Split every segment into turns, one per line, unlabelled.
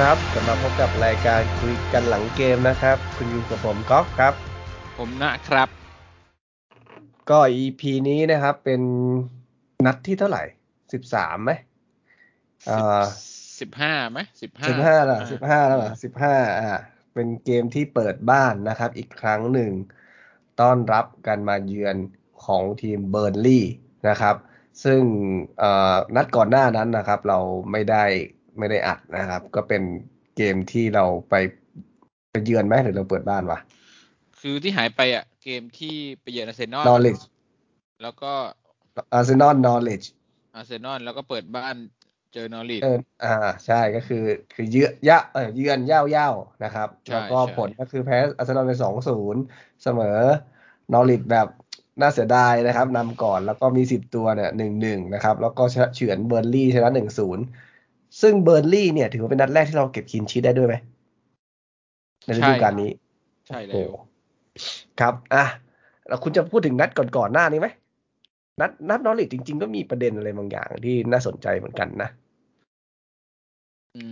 วัสดีครับกลับมาพบกับรายการคุยกันหลังเกมนะครับ คุณอยู่กับผมก๊อฟครับ
ผมนะครับ
ก็ EP นี้นะครับ เป็นนัดที่เท่าไหร่สิบสามไหมอ่า
สิบห้าไหมสิบห้า
สิบห้าแล้วสิบห้าแล้วเหรอสิบห้าอ่าเป็นเกมที่เปิดบ้านนะครับ อีกครั้งหนึ่ง ต้อนรับกันมาเยือนของทีมเบิร์นลี่นะครับ ซึ่งเอ่อนัดก่อนหน้านั้นนะครับ เราไม่ได้ ไม่ได้อัดนะครับ ก็เป็นเกมที่เราไปไปเยือนไหมหรือเราเปิดบ้านวะ
คือที่หายไปอะ เกมที่ไปเยือนอาร์เซนอล
Knowledge
แล้วก็
อาร์เซนอลนอ l e d g e
อาร์เซนอลแล้วก็เปิดบ้านเจอนอริช
เอออ่า ใช่ก็คือคือเยือนเหย้าเออเยือนเหย้าเหย้านะครับ
ใช่
แล้วก็
ใช่
ผลก็คือแพ้อาร์เซนอลไปสองศูนย์เสมอนอริชแบบน่าเสียดายนะครับนำก่อนแล้วก็มีสิบตัวเนี่ยหนึ่งหนึ่งนะครับ แล้วก็เฉือนเบอร์นลี่ชนะหนึ่งศูนย์ ซึ่งเบอร์นลี่เนี่ย ถือว่าเป็นนัดแรกที่เราเก็บ clean sheet ได้ด้วยไหมในฤดูกาลนี้
ใช่แล้
โอ้
ว
ครับ อะแล้วคุณจะพูดถึงนัดก่อนๆหน้านี้ไหมนัดนัดนอริชจริง ๆ ก็มีประเด็นอะไรบางอย่างที่น่าสนใจเหมือนกันนะ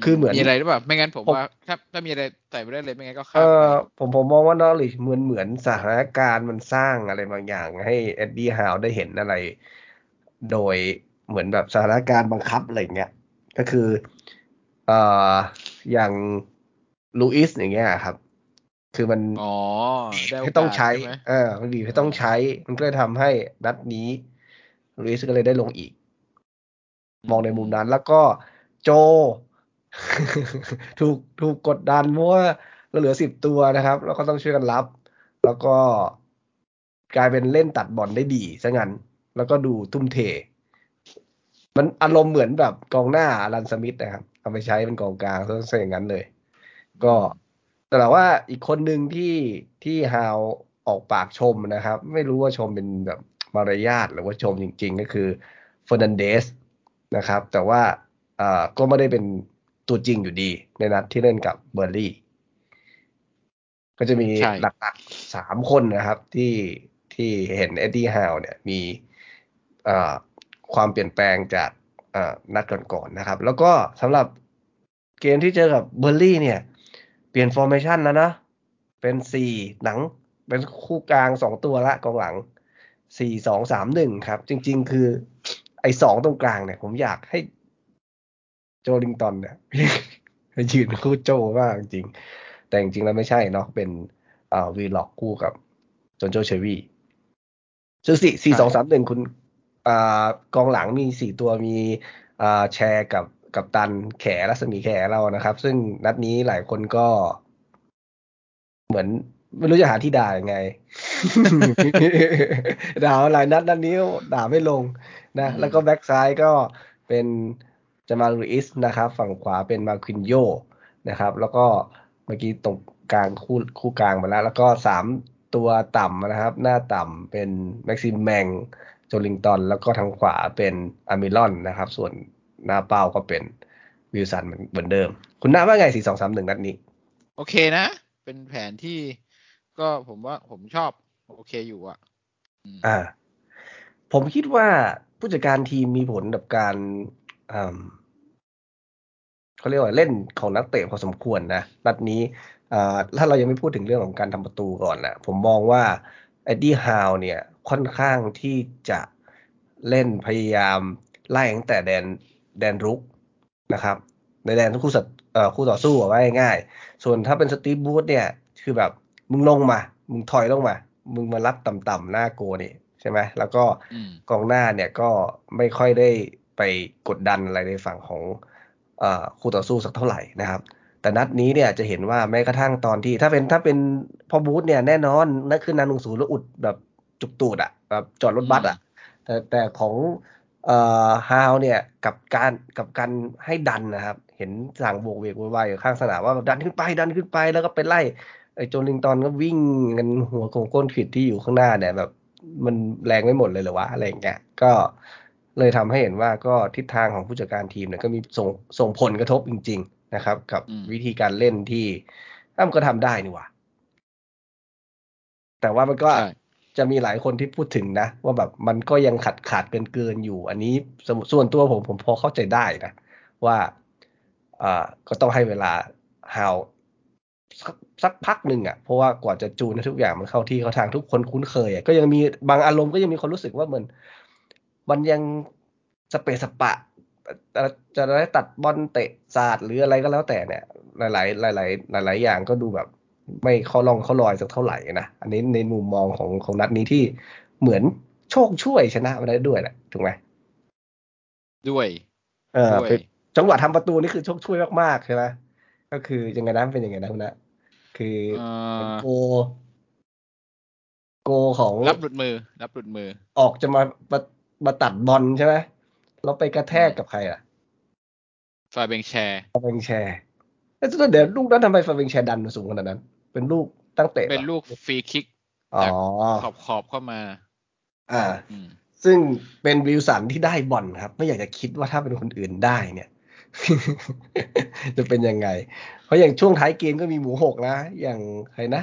คือเหมือน
มีอะไรหรือเปล่าไม่งั้นผม
ผม
ว่าถ้าถ้ามีอะไรใส่ไปได้เลยไม่งั้นก็
เอ
ข้ามไป
อผมผมมองว่านอริทเหมือนเหมือนสถานการณ์มันสร้างอะไรบางอย่าง ให้เอ็ดดี้ฮาวได้เห็นอะไร โดยเหมือนแบบสถานการณ์บังคับอะไรอย่างเงี้ย ก็คือเอ่ออย่างลูอิสอย่างเงี้ยครับ คือมัน
อ๋อได้โกาส
ให้ต้องใช้
ไหม
เออมันบีบให้ต้องใช้ มันก็เลยทำให้นัดนี้ลุยส์ก็เลยได้ลงอีก มองในมุมนั้นแล้วก็โจ ถูกถูกกดดันเพราะว่าเราเหลือสิบตัวนะครับ แล้วก็ต้องช่วยกันรับ แล้วก็กลายเป็นเล่นตัดบอลได้ดีซะงั้น แล้วก็ดูทุ่มเท มันอารมณ์เหมือนแบบกองหน้าอารันสมิธนะครับ เอาไปใช้เป็นกองกลางต้องใช้อย่างนั้นเลย ก็แต่ว่าอีกคนหนึ่งที่ที่ฮาวออกปากชมนะครับ ไม่รู้ว่าชมเป็นแบบมารยาทหรือว่าชมจริง ๆ ก็คือเฟอร์นันเดสนะครับ แต่ว่าเอ่อก็ไม่ได้เป็นตัวจริงอยู่ดีในนัดที่เล่นกับเบอร์นลี่ ก็จะมี
ใช่
หลักๆสามคนนะครับที่ที่เห็นเอ็ดดี้ฮาวเนี่ยมีเอ่อ ความเปลี่ยนแปลงจากนัดก่อนๆนะครับ แล้วก็สำหรับเกมที่เจอกับเบอร์นลี่เนี่ย เปลี่ยน formation แล้วนะ เป็นสี่หลัง เป็นคู่กลางสองตัวละกองหลังสี่สองสามหนึ่งครับ จริง ๆ คือ ไอ้สองตรงกลางเนี่ย ผมอยากให้โจลิงตันเนี่ยยืนคู่โจมากจริง แต่จริงๆแล้วไม่ใช่เนาะเป็นอ่าวีล็อกคู่กับจนโจเชวี่ซึ่งสี่สี่สองสามหนึ่งคุณ อ่ากองหลังมีสี่ตัวมีอ่าแชร์กับกับตันแขรัศมีแขเรานะครับ ซึ่งนัดนี้หลายคนก็ เหมือนไม่รู้จะหาที่ด่ายังไง ด่าหลายนัดนัดนี้ด่าไม่ลงนะ
อืม
แล้วก็แบ็กซ้ายก็เป็นจามาลูอิสนะครับ ฝั่งขวาเป็นมาควินโยนะครับ แล้วก็เมื่อกี้ตรงกลางคู่คู่กลางมาแล้ว แล้วก็สามตัวต่ำนะครับ หน้าต่ำเป็นแม็กซิมแมง โจลิงตันแล้วก็ทางขวาเป็นอามิลอนนะครับ ส่วนหน้าเป้าก็เป็นวิลสันเหมือนเหมือนเดิม คุณน้าว่าไงสี่สองสามหนึ่งนัดนี้
โอเคนะ เป็นแผนที่ก็ผมว่าผมชอบ โอเคอยู่อะอืม
อ่า ผมคิดว่าผู้จัดการทีมมีผลกับการอืมเขาเรียกว่าเล่นของนักเตะพอสมควรนะนัดนี้อ่าถ้าเรายังไม่พูดถึงเรื่องของการทำประตูก่อนนะผมมองว่าเอ็ดดี้ฮาวเนี่ย ค่อนข้างที่จะเล่นพยายามไล่ตั้งแต่แดนแดนรุกนะครับ ในแดนคู่สัตเอ่อคู่ต่อสู้อะว่าง่ายๆส่วนถ้าเป็นสตีฟบูธเนี่ย คือแบบมึงลงมา มึงถอยลงมา มึงมารับต่ำๆหน้าโกนี่ใช่ไหมแล้วก็
อืม
กองหน้าเนี่ยก็ไม่ค่อยได้ไปกดดันอะไรในฝั่งของเอ่อคู่ต่อสู้สักเท่าไหร่นะครับ แต่นัดนี้เนี่ยจะเห็นว่าแม้กระทั่งตอนที่ ถ้าเป็นถ้าเป็นพอบูธเนี่ยแน่นอนนั่นคือนานหนึ่งศูนย์แล้วอุดแบบ จุกตูดอะแบบจอดรถบัสอะแต่แต่ของเอ่อฮาวเนี่ยกับการกับการให้ดันนะครับ เห็นสั่งโบกเวกโวยวายอยู่ข้างสนามว่าแบบดันขึ้นไปดันขึ้นไปแล้วก็ไปไล่ไอ้โจลิงตันก็วิ่งกันหัวโขงก้นขิดที่อยู่ข้างหน้าเนี่ยแบบมันแรงไม่หมดเลยเหรอวะอะไรอย่างเงี้ยก็เลยทำให้เห็นว่าก็ทิศทางของผู้จัดการทีมเนี่ยก็มีส่งส่งผลกระทบจริง ๆนะครับ กับ
อืม
วิธีการเล่นที่อ้ำก็ทำได้นี่หว่าแต่ว่ามันก็
ใช่
จะมีหลายคนที่พูดถึงนะ ว่าแบบมันก็ยังขาดขาดเกินเกินๆอยู่ อันนี้สมมติส่วนตัวผมผมพอเข้าใจได้นะ ว่าอ่าก็ต้องให้เวลาฮาวสักสักพักหนึ่งอะเพราะว่ากว่าจะจูนทุกอย่างมันเข้าที่เข้าทางทุกคนคุ้นเคยอะก็ยังมีบางอารมณ์ก็ยังมีคนรู้สึกว่าเหมือนมันยังสเปสปะจะจะได้ตัดบอลเตะศาสตร์หรืออะไรก็แล้วแต่เนี่ย หลาย ๆ หลาย ๆ หลาย ๆ อย่างก็ดูแบบ ไม่เข้าลองเข้าลอยสักเท่าไหร่นะอันนี้ในมุมมองของของนัดนี้ที่เหมือนโชคช่วยชนะมาได้ด้วยแหละถูกไหม
ด้วย
เออ
ด้วย
เป็นจังหวะทำประตูนี่คือโชคช่วยมากๆใช่ไหมก็คือยังไงนะเป็นยังไงนะคุณนะคือ
เอ่อ
โกโกของ
รับหลุดมือ รับหลุดมือ
ออกจะมามามาตัดบอลใช่ไหมแล้วไปกระแทกกับใครอะ
ฟาเบงแชร์
ฟาเบงแชร์แล้วเดี๋ยวลูกนั้นทำไมฟาเบงแชร์ดันมาสูงขนาดนั้น เป็นลูกตั้งเตะหรอ
เป็นลูกฟรีคิก
อ๋อ
ขอบขอบเข้ามา
อ่า
อืม
ซึ่งเป็นวิลสันที่ได้บอลครับ ไม่อยากจะคิดว่าถ้าเป็นคนอื่นได้เนี่ย จะเป็นยังไง เพราะอย่างช่วงท้ายเกมก็มีหมูหกนะ อย่างใครนะ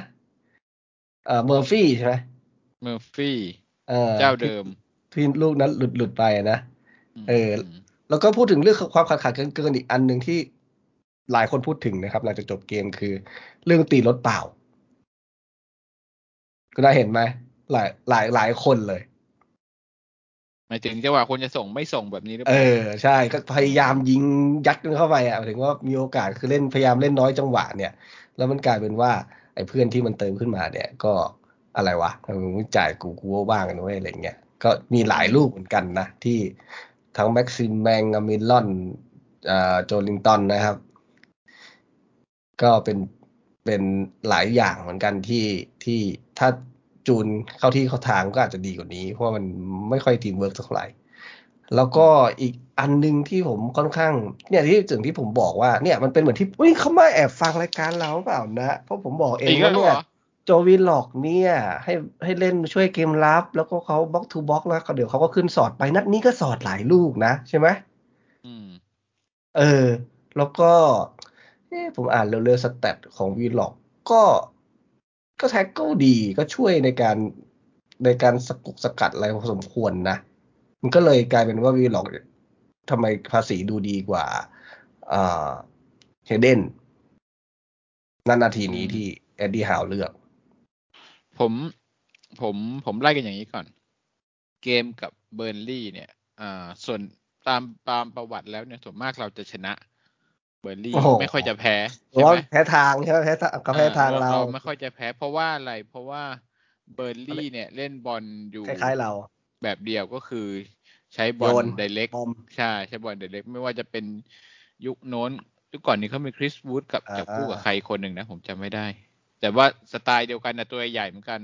เอ่อเมอร์ฟี่ใช่ไหม
เมอร์ฟี่
เออ
เจ้าเดิม
ที่ลูกนั้นหลุดหลุดไปนะ
ม
เออ แล้วก็พูดถึงเรื่องความขาดขาดเกินเกินอีกอันหนึ่งที่ หลายคนพูดถึงนะครับ หลังจากจบเกมคือ เรื่องตีรถเปล่า ก็ได้เห็นไหมหลายหลายหลายคนเลย
หมายถึงจังหวะคนจะส่งไม่ส่งแบบนี้หรือเป
เอ
ล่า
อใช่ก็พยายามยิงยัดกันเข้าไปอะหมายถึงว่ามีโอกาสคือเล่นพยายามเล่นน้อยจังหวะเนี่ย แล้วมันกลายเป็นว่า ไอ้เพื่อนที่มันเติมขึ้นมาเนี่ยก็อะไรวะมึงไม่จ่ายกูกูว่าบ้างนะเว้ยอะไรเงี้ยก็มีหลายลูกเหมือนกันนะ ที่ทั้งแม็กซิมแมงอัลมิรอนอ่าโจลินตันนะครับ ก็เป็นเป็นหลายอย่างเหมือนกันที่ที่ถ้าจูนเข้าที่เข้าทางก็อาจจะดีกว่านี้ เพราะว่ามันไม่ค่อยทีมเวิร์กเท่าไหร่ แล้วก็อีกอันหนึงที่ผมค่อนข้างเนี่ยที่ถึงที่ผมบอกว่าเนี่ยมันเป็นเหมือนที่เฮ้ยเขามาแอบฟังรายการเราเปล่านะเพราะผมบอกเอง
อีกแล้
ว่าวเนี่ย
เหรอ
โจวิลล็อกเนี่ยให้ให้เล่นช่วยเกมรับ แล้วก็เขา box to box แล้วเดี๋ยวเขาก็ขึ้นสอดไปนัดนี้ก็สอดหลายลูกนะ ใช่ไหม
อืม
เออ แล้วก็เอ๊ะ ผมอ่านเร็วๆ stat ของวิลล็อกก็ก็ tackle ดีก็ช่วยในการในการสกัดสกัดอะไรพอสมควรนะ มันก็เลยกลายเป็นว่าวิลล็อกทำไมภาษีดูดีกว่าเฮเดนนั่นนาทีนี้ที่เอ็ดดี้ฮาวเลือก
ผมผมผมไล่กันอย่างนี้ก่อน เกมกับเบอร์นลี่เนี่ยอ่าส่วนตามตามประวัติแล้วเนี่ยส่วนมากเราจะชนะ เบอร์นลี่
โอ้โห
ไม่ค่อยจะแพ้
เพ
ใช่
ราะว่า
ไหม
แพ้ทางใช่ไหมแพ้ทางก็แพ้ทางเรา
ไม่ค่อยจะแพ้เพราะว่าอะไร เพราะว่าเบอร์นลี่เนี่ย เล่นบอลอยู่
คล้ายๆเรา
แบบเดียวก็คือใช้บอล
โยน
ไดเล็ก
บอม
ใช่ใช้บอลไดเล็กไม่ว่าจะเป็นยุคโน้นยุคก่อนนี้เขามีคริสวูดกับ
อ่า
จับคู่กับใครคนหนึ่งนะ ผมจำไม่ได้ แต่ว่าสไตล์เดียวกันนะตัวใหญ่เหมือนกัน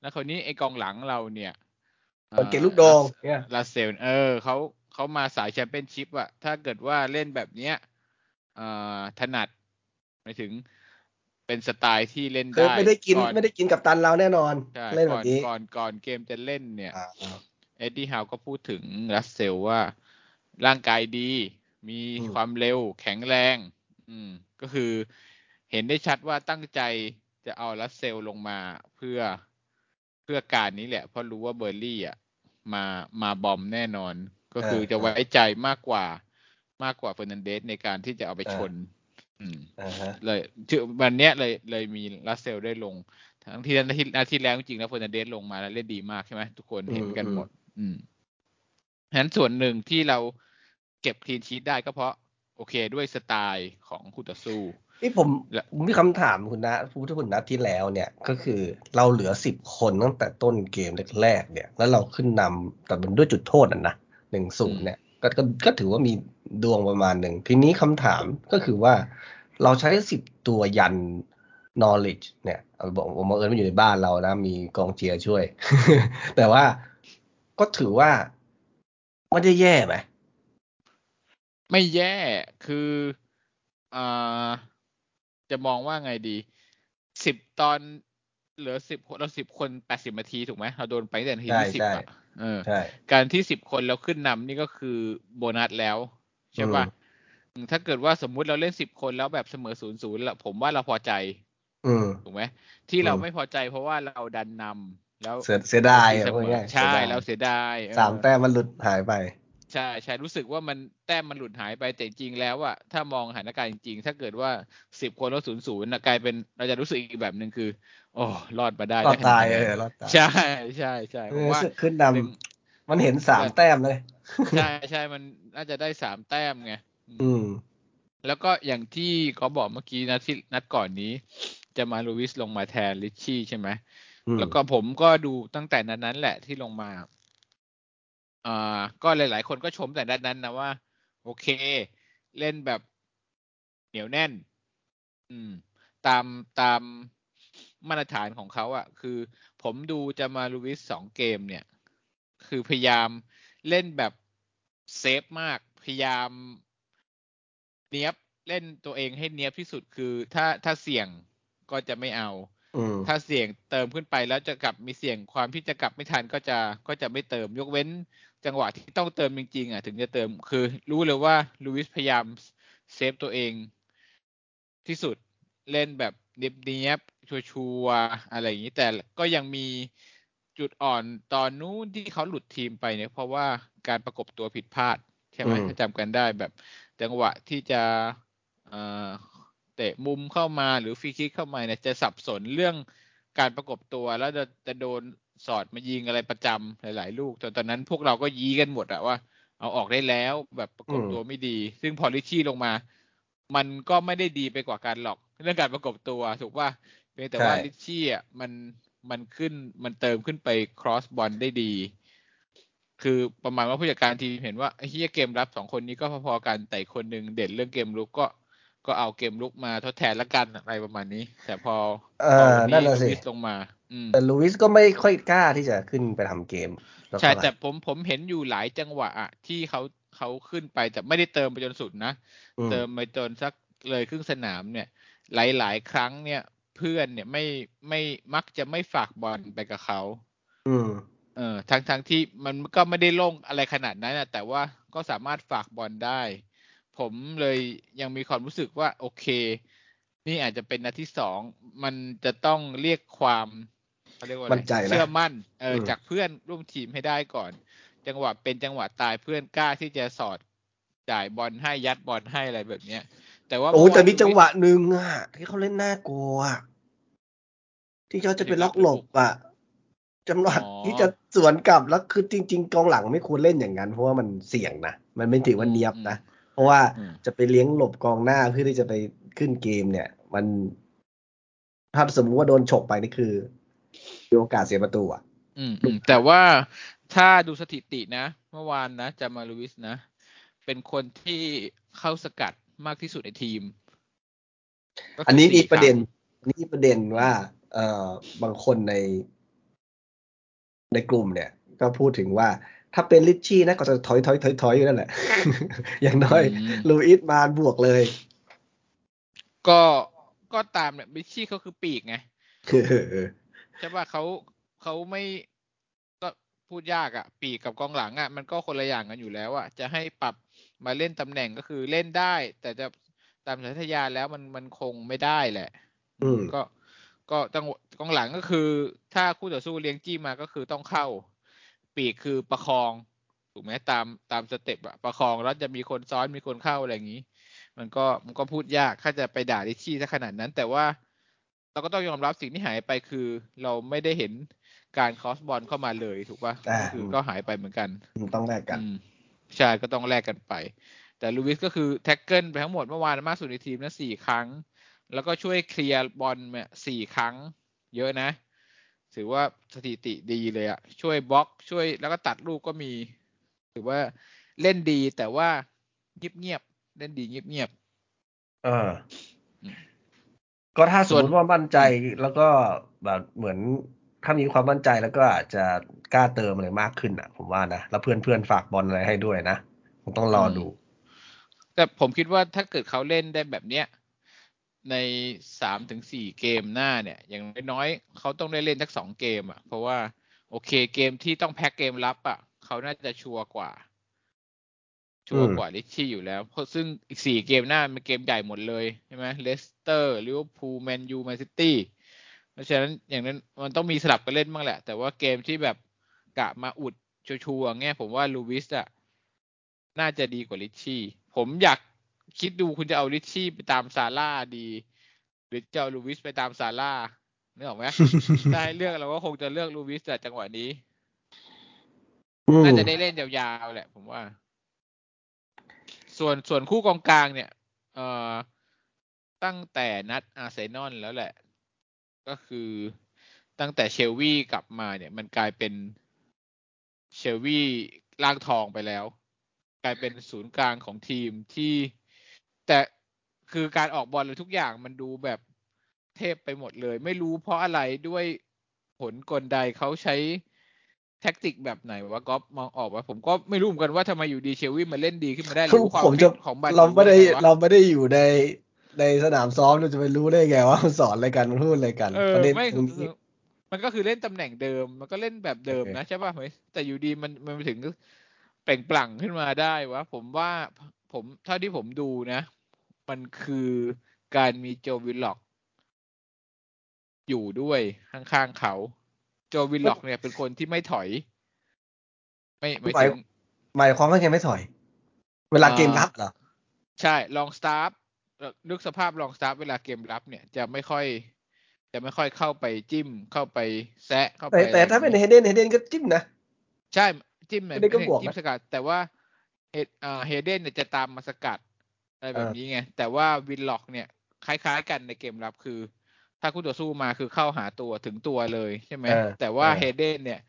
แล้วคราวนี้ไอ้กองหลังเราเนี่ย
สังเกตลูกโดงเนี่ย
ลาเซลเออเขาเขามาสายแชมเปี้ยนชิพอะถ้าเกิดว่าเล่นแบบเนี้ยอ่า ถนัดหมายถึงเป็นสไตล์ที่เล่น
คือ
ได้
ไม่ได้กิน
ก่อน
ไม่ได้กินกับตันเราแน่นอน
ใช่
เล่นแบ
ก่อน
บนี้
ก่อนก่อนเกมจะเล่นเนี่ย
อ่า
เอ็ดดี้ฮาวก็พูดถึงรัสเซลว่าร่างกายดี มี
อืม
ความเร็วแข็งแรง อืม ก็คือเห็นได้ชัดว่าตั้งใจจะเอารัสเซลลงมาเพื่อเพื่อการนี้แหละ เพราะรู้ว่าเบอร์นลี่อะมามา bomb แน่นอน ก็คือจะไว้ใจมากกว่า มากกว่าเฟอร์นันเดสในการที่จะเอาไปชน อืม
อ่าฮะ
เลยถึงวันเนี้ยเลยเลยมีรัสเซลได้ลง ทั้งที่นาทีนาทีแล้วจริงๆแล้วเฟอร์นันเดสลงมาแล้วเล่นดีมากใช่ไหมทุกคนเห็นกันหมด อืมฉะนั้นส่วนหนึ่งที่เราเก็บคลีนชีตได้ก็เพราะ โอเคด้วยสไตล์ของคู่ต่อสู้
นี่ผม
และ
ผมมีคำถามคุณนะพูดถึงคุณนัดที่แล้วเนี่ย ก็คือเราเหลือสิบคนตั้งแต่ต้นเกมแรกๆเนี่ย แล้วเราขึ้นนำแต่มันด้วยจุดโทษอะนะหนึ่งศูนย์เนี่ย ก็ก็ก็ถือว่ามีดวงประมาณหนึ่ง ทีนี้คำถามก็คือว่าเราใช้สิบตัวยัน knowledge เนี่ยเอาบอกผมบังเอิญมันอยู่ในบ้านเรานะ มีกองเชียร์ช่วย แต่ว่าก็ถือว่าไม่ได้แย่ไหม
ไม่แย่คืออ่าจะมองว่าไงดีสิบตอนเหลือสิบเราสิบคนแปดสิบนาทีถูกไหมเราโดนไปตั้งแต่นาที
ใช่
ที่สิบ
ใช่
อะ เออ
ใช่
การที่สิบคนแล้วขึ้นนำนี่ก็คือโบนัสแล้วใช่ป่ะอืมถ้าเกิดว่าสมมุติเราเล่นสิบคนแล้วแบบเสมอศูนย์ศูนย์ละผมว่าเราพอใจ
อืม
ถูกไหมที่เรา
อืม
ไม่พอใจเพราะว่าเราดันนำแล้ว
เสียเสียดาย
เส
อะ
ม
พูด
อ
ง่ายๆ
ใช่
เสียดาย
เราเสียดายเออ
สามแต้มมันหลุดหายไป
ใช่ใช่รู้สึกว่ามันแต้มมันหลุดหายไปแต่จริงแล้วอะถ้ามองสถานการณ์จริง ๆ ถ้าเกิดว่าสิบคนลดศูนย์ศูนย์กลายเป็นเราจะรู้สึกอีกแบบหนึ่งคือ โอ้รอดมาได้
รอดตาย
ได้
เอ
คะแนน
อรอดตาย
ใช่ใช่ใช่
เอ
ผม
อ
ว่า
ขึ้นน
หนึ่งำ
มันเห็นสามแต้มเลย
ใช่ใช่มันน่าจะได้สามแต้มไงอืม
อืม
แล้วก็อย่างที่เขาบอกเมื่อกี้นะที่นัดก่อนนี้ จะมาลูวิสลงมาแทนลิชชี่ใช่ไหม
อืม
แล้วก็ผมก็ดูตั้งแต่นั้นนั้นแหละที่ลงมาอ่าก็หลาย ๆ คนก็ชมแต่ด้านนั้นนะว่า โอเค เล่นแบบเหนียวแน่น อืม ตามตาม มาตรฐานของเขาอะ่ะ คือ ผมดูจะมาลูวิสสองเกมเนี่ย คือพยายามเล่นแบบเซฟมาก พยายามเนี้ยบเล่นตัวเองให้เนี้ยบที่สุดคือถ้าถ้าเสี่ยงก็จะไม่เอา
อืม
ถ้าเสี่ยงเติมขึ้นไปแล้วจะกลับมีเสี่ยงความที่จะกลับไม่ทันก็จะก็จะไม่เติมยกเว้น จังหวะที่ต้องเติมจริงๆอะถึงจะเติมคือ รู้เลยว่าลูวิสพยายาม save ตัวเองที่สุดเล่นแบบ เนียบๆชัวร์ๆอะไรอย่างนี้แต่ก็ยังมีจุดอ่อนตอนนู้นที่เขาหลุดทีมไปเนี่ย เพราะว่าการประกบตัวผิดพลาด ใช่ไหม
อืม
ถ้าจำกันได้แบบ จังหวะที่จะเอ่อเตะมุมเข้ามาหรือฟรีคิกเข้ามาเนี่ยจะสับสนเรื่องการประกบตัวแล้วจะจะโดนสอดมายิงอะไรประจำหลาย ๆ ลูกจนตอนนั้นพวกเราก็ยี้กันหมดอะว่า เอาออกได้แล้วแบบประกบ
อืม
ตัวไม่ดี ซึ่งพอลิชชี่ลงมา มันก็ไม่ได้ดีไปกว่ากันหรอก เรื่องการประกบตัวถูกป่ะเพียงแต่ว่า
ใช่
ลิชชี่อะมันมันขึ้นมันเติมขึ้นไป cross บอลได้ดี คือประมาณว่าผู้จัดการทีมเห็นว่าไอ้เฮียเกมรับสองคนนี้ก็พอๆกันแต่อีกคนหนึ่งเด่นเรื่องเกมลุกก็ก็เอาเกมลุกมาทดแทนละกันอะไรประมาณนี้ แต่พอ
เอ
พอ
อ
วัน
นั่
นี้
นน่ะ
ลู
สิ
วิสลงมาอืม
แต่ลูวิสก็ไม่ค่อยกล้าที่จะขึ้นไปทำเกมสัก
ใช่
เท่าไหร่
แต่ผมผมเห็นอยู่หลายจังหวะอะที่เขาเขาขึ้นไปแต่ไม่ได้เติมไปจนสุดนะ
อืม
เติมไปจนสักเลยครึ่งสนามเนี่ย หลาย ๆ ครั้งเนี่ย เพื่อนเนี่ยไม่ไม่มักจะไม่ฝากบอลไปกับเขา
อืม
เออทั้งทั้งที่มันก็ไม่ได้โล่งอะไรขนาดนั้นนะแต่ว่าก็สามารถฝากบอลได้ ผมเลยยังมีความรู้สึกว่า โอเค นี่อาจจะเป็นนาทีสอง มันจะต้องเรียกความเขาเรียกว่าอะไร
มั่นใจนะ
เชื่อมั่นเอออ
ม
จากเพื่อนร่วมทีมให้ได้ก่อน จังหวะเป็นจังหวะตายเพื่อนกล้าที่จะสอดจ่ายบอลให้ยัดบอลให้อะไรแบบเนี้ย แต่ว่า
โอ้
เมื่อวาน
แต่มีจังหวะ
ลูอิส
หนึ่งอะที่เขาเล่นน่ากลัวอะที่เขาจะไปล็อกหลบอะจังหวะ
อ๋อ
ที่จะสวนกลับแล้วคือจริง ๆ กองหลังไม่ควรเล่นอย่างนั้น เพราะว่ามันเสี่ยงนะมันไม่ถือว่าเนียบนะเพราะว่า
อืม
จะไปเลี้ยงหลบกองหน้าเพื่อที่จะไปขึ้นเกมเนี่ย มันถ้าสมมติว่าโดนฉกไปนี่คือมีโอกาสเสียประตูอะ
อืมอืมแต่ว่าถ้าดูสถิตินะ เมื่อวานนะจามาลูวิสนะ เป็นคนที่เข้าสกัด มากที่สุดในทีมก็คื
อันนี้มี
สี่
ประเด็น
คง
อันนี้มีประเด็นว่า เอ่อบางคนใน ในกลุ่มเนี่ย ก็พูดถึงว่า ถ้าเป็นลิชชี่นะก็จะถอยถอยถอยถอยอยู่นั่นแหละ อย่างน้อย
อืม
ลูอิสมาบวกเลย
ก็ก็ตามเนี่ยบิชชี่เขาคือปีกไงใช่ป่ะเขาเขาไม่ก็พูดยากอะ่ะ ปีกกับกองหลังอะ่ะ มันก็คนละอย่างกันอยู่แล้วอะ่ะ จะให้ปรับ มาเล่นตำแหน่งก็คือเล่นได้ แต่จะตามสัญชาตญาณแล้วมันมันคงไม่ได้แหละ
อืม
ก็ก็ต้องกองหลังก็คือ ถ้าคู่ต่อสู้เลี้ยงจี้มาก็คือต้องเข้า ปีกคือประคอง ถูกไหมตามตามสเต็ปอะประคองแล้วจะมีคนซ้อนมีคนเข้าอะไรอย่างนี้ มันก็มันก็พูดยากถ้าจะไปด่าดิชชี่ซะขนาดนั้น แต่ว่าเราก็ต้องยอมรับสิ่งที่หายไปคือ เราไม่ได้เห็นการคอสบอลเข้ามาเลยถูกป่ะ
อ่า
ก็คือก็หายไปเหมือนกัน
ต้องแลกกัน
อืม ใช่ก็ต้องแลกกันไป แต่ลูวิสก็คือ tackle ไปทั้งหมดเมื่อวานมากสุดในทีมนะสี่ครั้ง แล้วก็ช่วย clear บอลเนี่ยสี่ครั้ง เยอะนะ ถือว่าสถิติดีเลยอะช่วยบล็อกช่วยแล้วก็ตัดลูกก็มี ถือว่าเล่นดีแต่ว่าเงียบๆเล่นดีเงียบ
เออ
อืม
ก็ถ้าส
ส่
ม
วน
มติว่ามั่นใจแล้วก็แบบเหมือน ถ้ามีความมั่นใจแล้วก็อาจจะกล้าเติมอะไรมากขึ้นอะ ผมว่านะ แล้วเพื่อนเพื่อนๆฝากบอลอะไรให้ด้วยนะผมต้องรอดู
ๆแต่ผมคิดว่าถ้าเกิดเขาเล่นได้แบบเนี้ย ในสามถึงสี่เกมหน้าเนี่ย อย่างน้อยๆเขาต้องได้เล่นสักสองเกมอะ เพราะว่า โอเคเกมที่ต้องแพ็กเกมรับอะเขาน่าจะชัวร์กว่า ชัวร์
อืม
กว่าริตชี่อยู่แล้ว เพราะซึ่งอีกสี่เกมหน้าเป็นเกมใหญ่หมดเลยใช่ไหมเลสเตอร์ลิเวอร์พูลแมนยูแมนซิตี้ เพราะฉะนั้นอย่างนั้นมันต้องมีสลับกันเล่นบ้างแหละ แต่ว่าเกมที่แบบกะมาอุดชัวร์ๆเงี้ยผมว่าลูวิสอะน่าจะดีกว่าลิชชี่ ผมอยากคิดดูคุณจะเอาลิชชี่ไปตามซาร่าดี หรือจะเอาลูวิสไปตามซาร่านึกออกไหมถ้าให้เลือกเราก็คงจะเลือกลูวิสจากจังหวะนี้
อืม
น่าจะได้เล่นยาวๆแหละ ผมว่า ส่วนส่วนคู่กองกลางเนี่ย เอ่อตั้งแต่นัดอาร์เซนอลแล้วแหละ ก็คือตั้งแต่เชลวีกลับมาเนี่ย มันกลายเป็นเชลวีล่างทองไปแล้ว กลายเป็นศูนย์กลางของทีมที่แต่คือการออกบอลเลยทุกอย่างมันดูแบบเทพไปหมดเลย ไม่รู้เพราะอะไรด้วยผลกลใดเขาใช้แท็กติกแบบไหนวะก๊อฟมองออกว่าผมก็ไม่รู้เหมือนกันว่าทำไมอยู่ดีเชลวีมาเล่นดีขึ้นมาได้หรือความ
ผม
ฟิ
จะ
ตของบัน
เราไม่ได้
หออะ
เราไม่ได้อยู่ใน ในสนามซ้อมเราจะไปรู้ได้ไงว่ามันสอนอะไรกันมันพูดอะไรกัน
เออ
ประเด็น
ไม่
ตรง
คื
นี้
อมันก็คือเล่นตำแหน่งเดิม มันก็เล่นแบบเดิม
โอเค
นะใช่ป่ะเฮ้ยแต่อยู่ดีมันมันถึงเปล่งปลั่งขึ้นมาได้วะผมว่าผมเท่าที่ผมดูนะ มันคือการมีโจวิลล็อก อยู่ด้วยข้างๆเขา โจวิลล็อกเนี่ยเป็นคนที่ไม่ถอย ไม่ไม่
หมาย
ถึง
หมายความว่าไงไม่ถอย เวลา
อ่า
เกมรับเหรอ
ใช่ลองสตาร์ฟ นึกสภาพลองสตาร์ฟเวลาเกมรับเนี่ยจะไม่ค่อย จะไม่ค่อยเข้าไปจิ้มเข้าไปแซะเข้าไป
แต่แต่
อะไร
ถ้าเป็น
อย่ง
เฮ
งี้ย
เดนเฮเดนก็จิ้มนะ
ใช่จิ้มเหมือน
เฮเดนก็บวกนะ
จิ้มสกัด แต่ว่าเฮดอ่าเฮเดนเนี่ยจะตามมาสกัดอะไรแบบ
เออ
นี้ไง แต่ว่าวิลล็อกเนี่ยคล้ายๆกันในเกมรับคือ ถ้าคู่ต่อสู้มาคือเข้าหาตัวถึงตัวเลยใช่ไหม
เออ
แต่ว่า
เออ
เฮเดนเนี่ย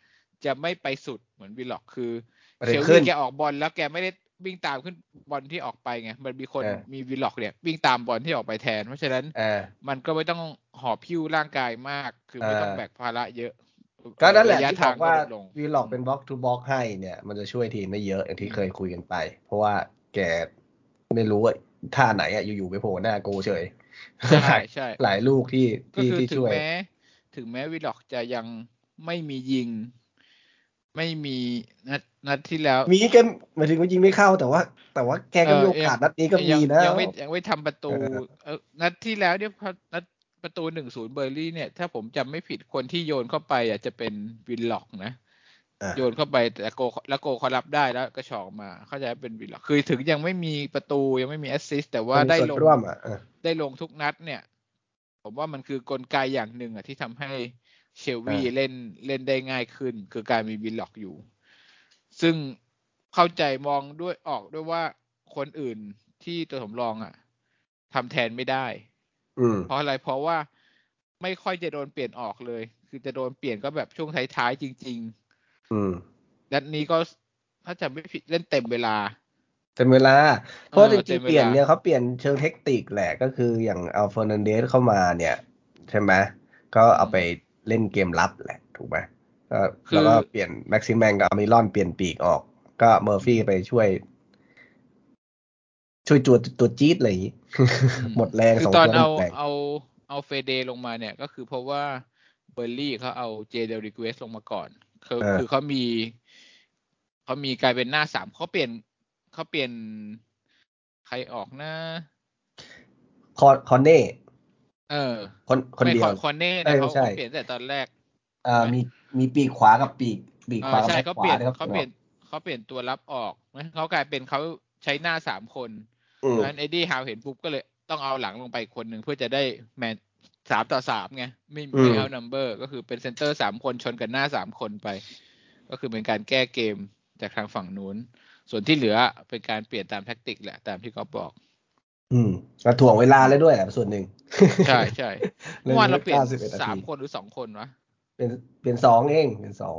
จะไม่ไปสุดเหมือนวินล็อกคือ
ประเด็
เช
น
ล
ขึ้
วี
น
แกออกบอลแล้วแกไม่ได้ วิ่งตามขึ้นบอลที่ออกไปไงมันมีคน
เออ
มีวินล็อกเนี่ยวิ่งตามบอลที่ออกไปแทน เพราะฉะนั้น
เออ
มันก็ไม่ต้องหอบพิ้วร่างกายมาก คือไม่ต้อง
เออ
แบกภาระเยอะ
ก็นั่นแหละ
ระยะ
ที่บ
ทา
องกว่า
ลดลง
วีล็อกเป็นบล็อกทูบล็อกให้เนี่ย มันจะช่วยทีมได้เยอะอย่างที่เคยคุยกันไป เพราะว่าแกไม่รู้ว่าท่าไหนอะอยู่ๆไปโผล่หน้าโกเฉย
ใช่ใช่
หลายลูกที่
ก็
ที่
คือ
ที่
ถึง
ช่วย
แม้ถึงแม้วิลล็อกจะยังไม่มียิง ไม่มีนัด นัดที่แล้ว
มีแกหมายถึงว่ายิงไม่เข้าแต่ว่า แต่ว่าแกก็มีโอกาสนัดนี้ก็มี
ยัง
นะ
ยังไม่ยังไม่ทำประตู
เออ
เออนัดที่แล้วเนี่ยพอนัดประตูหนึ่งศูนย์เบอร์นลี่เนี่ย ถ้าผมจำไม่ผิดคนที่โยนเข้าไปอะจะเป็นวิลล็อกนะ
อะ
โยนเข้าไปแต่โกลแล้วโกลเขารับได้แล้วก็ฉอกมาเข้าใจว่าเป็นวิลล็อกคือถึงยังไม่มีประตูยังไม่มี assist แต่ว่าได้
มี
ล
ส่
ง
วนร่วมอะเออ
ได้ลงทุกนัดเนี่ย ผมว่ามันคือกลไกอย่างหนึ่งอะที่ทำให้เชลวี
อ่า
เล่นเล่นได้ง่ายขึ้น คือการมีวินล็อกอยู่ ซึ่งเข้าใจมองด้วยออกด้วยว่าคนอื่นที่ตัวสำรองอะทำแทนไม่ได้
อืม
เพราะอะไรเพราะว่าไม่ค่อยจะโดนเปลี่ยนออกเลย คือจะโดนเปลี่ยนก็แบบช่วงท้ายๆจริง
อืม
ๆนัดนี้ก็ถ้าจำไม่ผิดเล่นเต็มเวลา
เต็มเวลา เพราะ
เออ
จ
เต็
ริง
ม
ๆ
เวลา
เปลี่ยนเนี่ยเขาเปลี่ยนเชิงเทคนิคแหละก็คืออย่างเอาเฟอร์นันเดสเข้ามาเนี่ย ใช่ไหมก็เอาไปเล่นเกมรับแหละ ถูกไหมก็ แล้วก็เปลี่ยนแม็กซิมแมงกับอเมรอนเปลี่ยนปีกออก ก็เมอร์ฟี่ไปช่วย ช่วยตัวตัวจี๊ดอะไรอย่างงี้หมดแรง
คื
ส
อ
อง
ตอน
ตัว
เอา
หมดแรง
เอาเอาเฟเดลงมาเนี่ย ก็คือเพราะว่าเบอร์ลี่เขาเอาเจเดริกเวสลงมาก่อนคือ
เออ
คือเขามีเขามีกลายเป็นหน้าสามเขาเปลี่ยนเขาเปลี่ยนใครออกนะ
คอนคอนเน่
เออ
คนคน
ไม่
เดียว
คอนเน่
เอ
นะ
อ
เขา
ใช่
เขาเปลี่ยนตั้งแต่ตอนแรก
อ่ามีมีปีกขวากับปีกปีก
เอ
ขวา
อ
กับ
ใช่
แบ็ค
เขา
ข
เปลี่
วาย
น
นะครับ
เขาเปลี่ยนเขาเปลี่ยนตัวรับออกนะเขากลายเป็นเขาใช้หน้าสามคน
อื
เพ
ม
ราะฉะนั้นเอ็ดดี้ฮาวเห็นปุ๊บก็เลยต้องเอาหลังลงไปอีกคนหนึ่งเพื่อจะได้แมนสามต่อสามไงไม่
อืม
ไม่เอานัมเบอร์ ก็คือเป็นเซนเตอร์สามคนชนกันหน้าสามคนไป ก็คือเป็นการแก้เกมจากทางฝั่งนู้น ส่วนที่เหลือเป็นการเปลี่ยนตามแท็กติกแหละตามที่เขาบอก
อืมก็ถ่วงเวลาเลยด้วยแหละส่วนหนึ่ง
ใช่ใช่เมื่อวานเราเปลี่ยน
91นา
สาม
ที
คนหรือสองคนวะ
เป็นเป็นสองเองเป็นสอง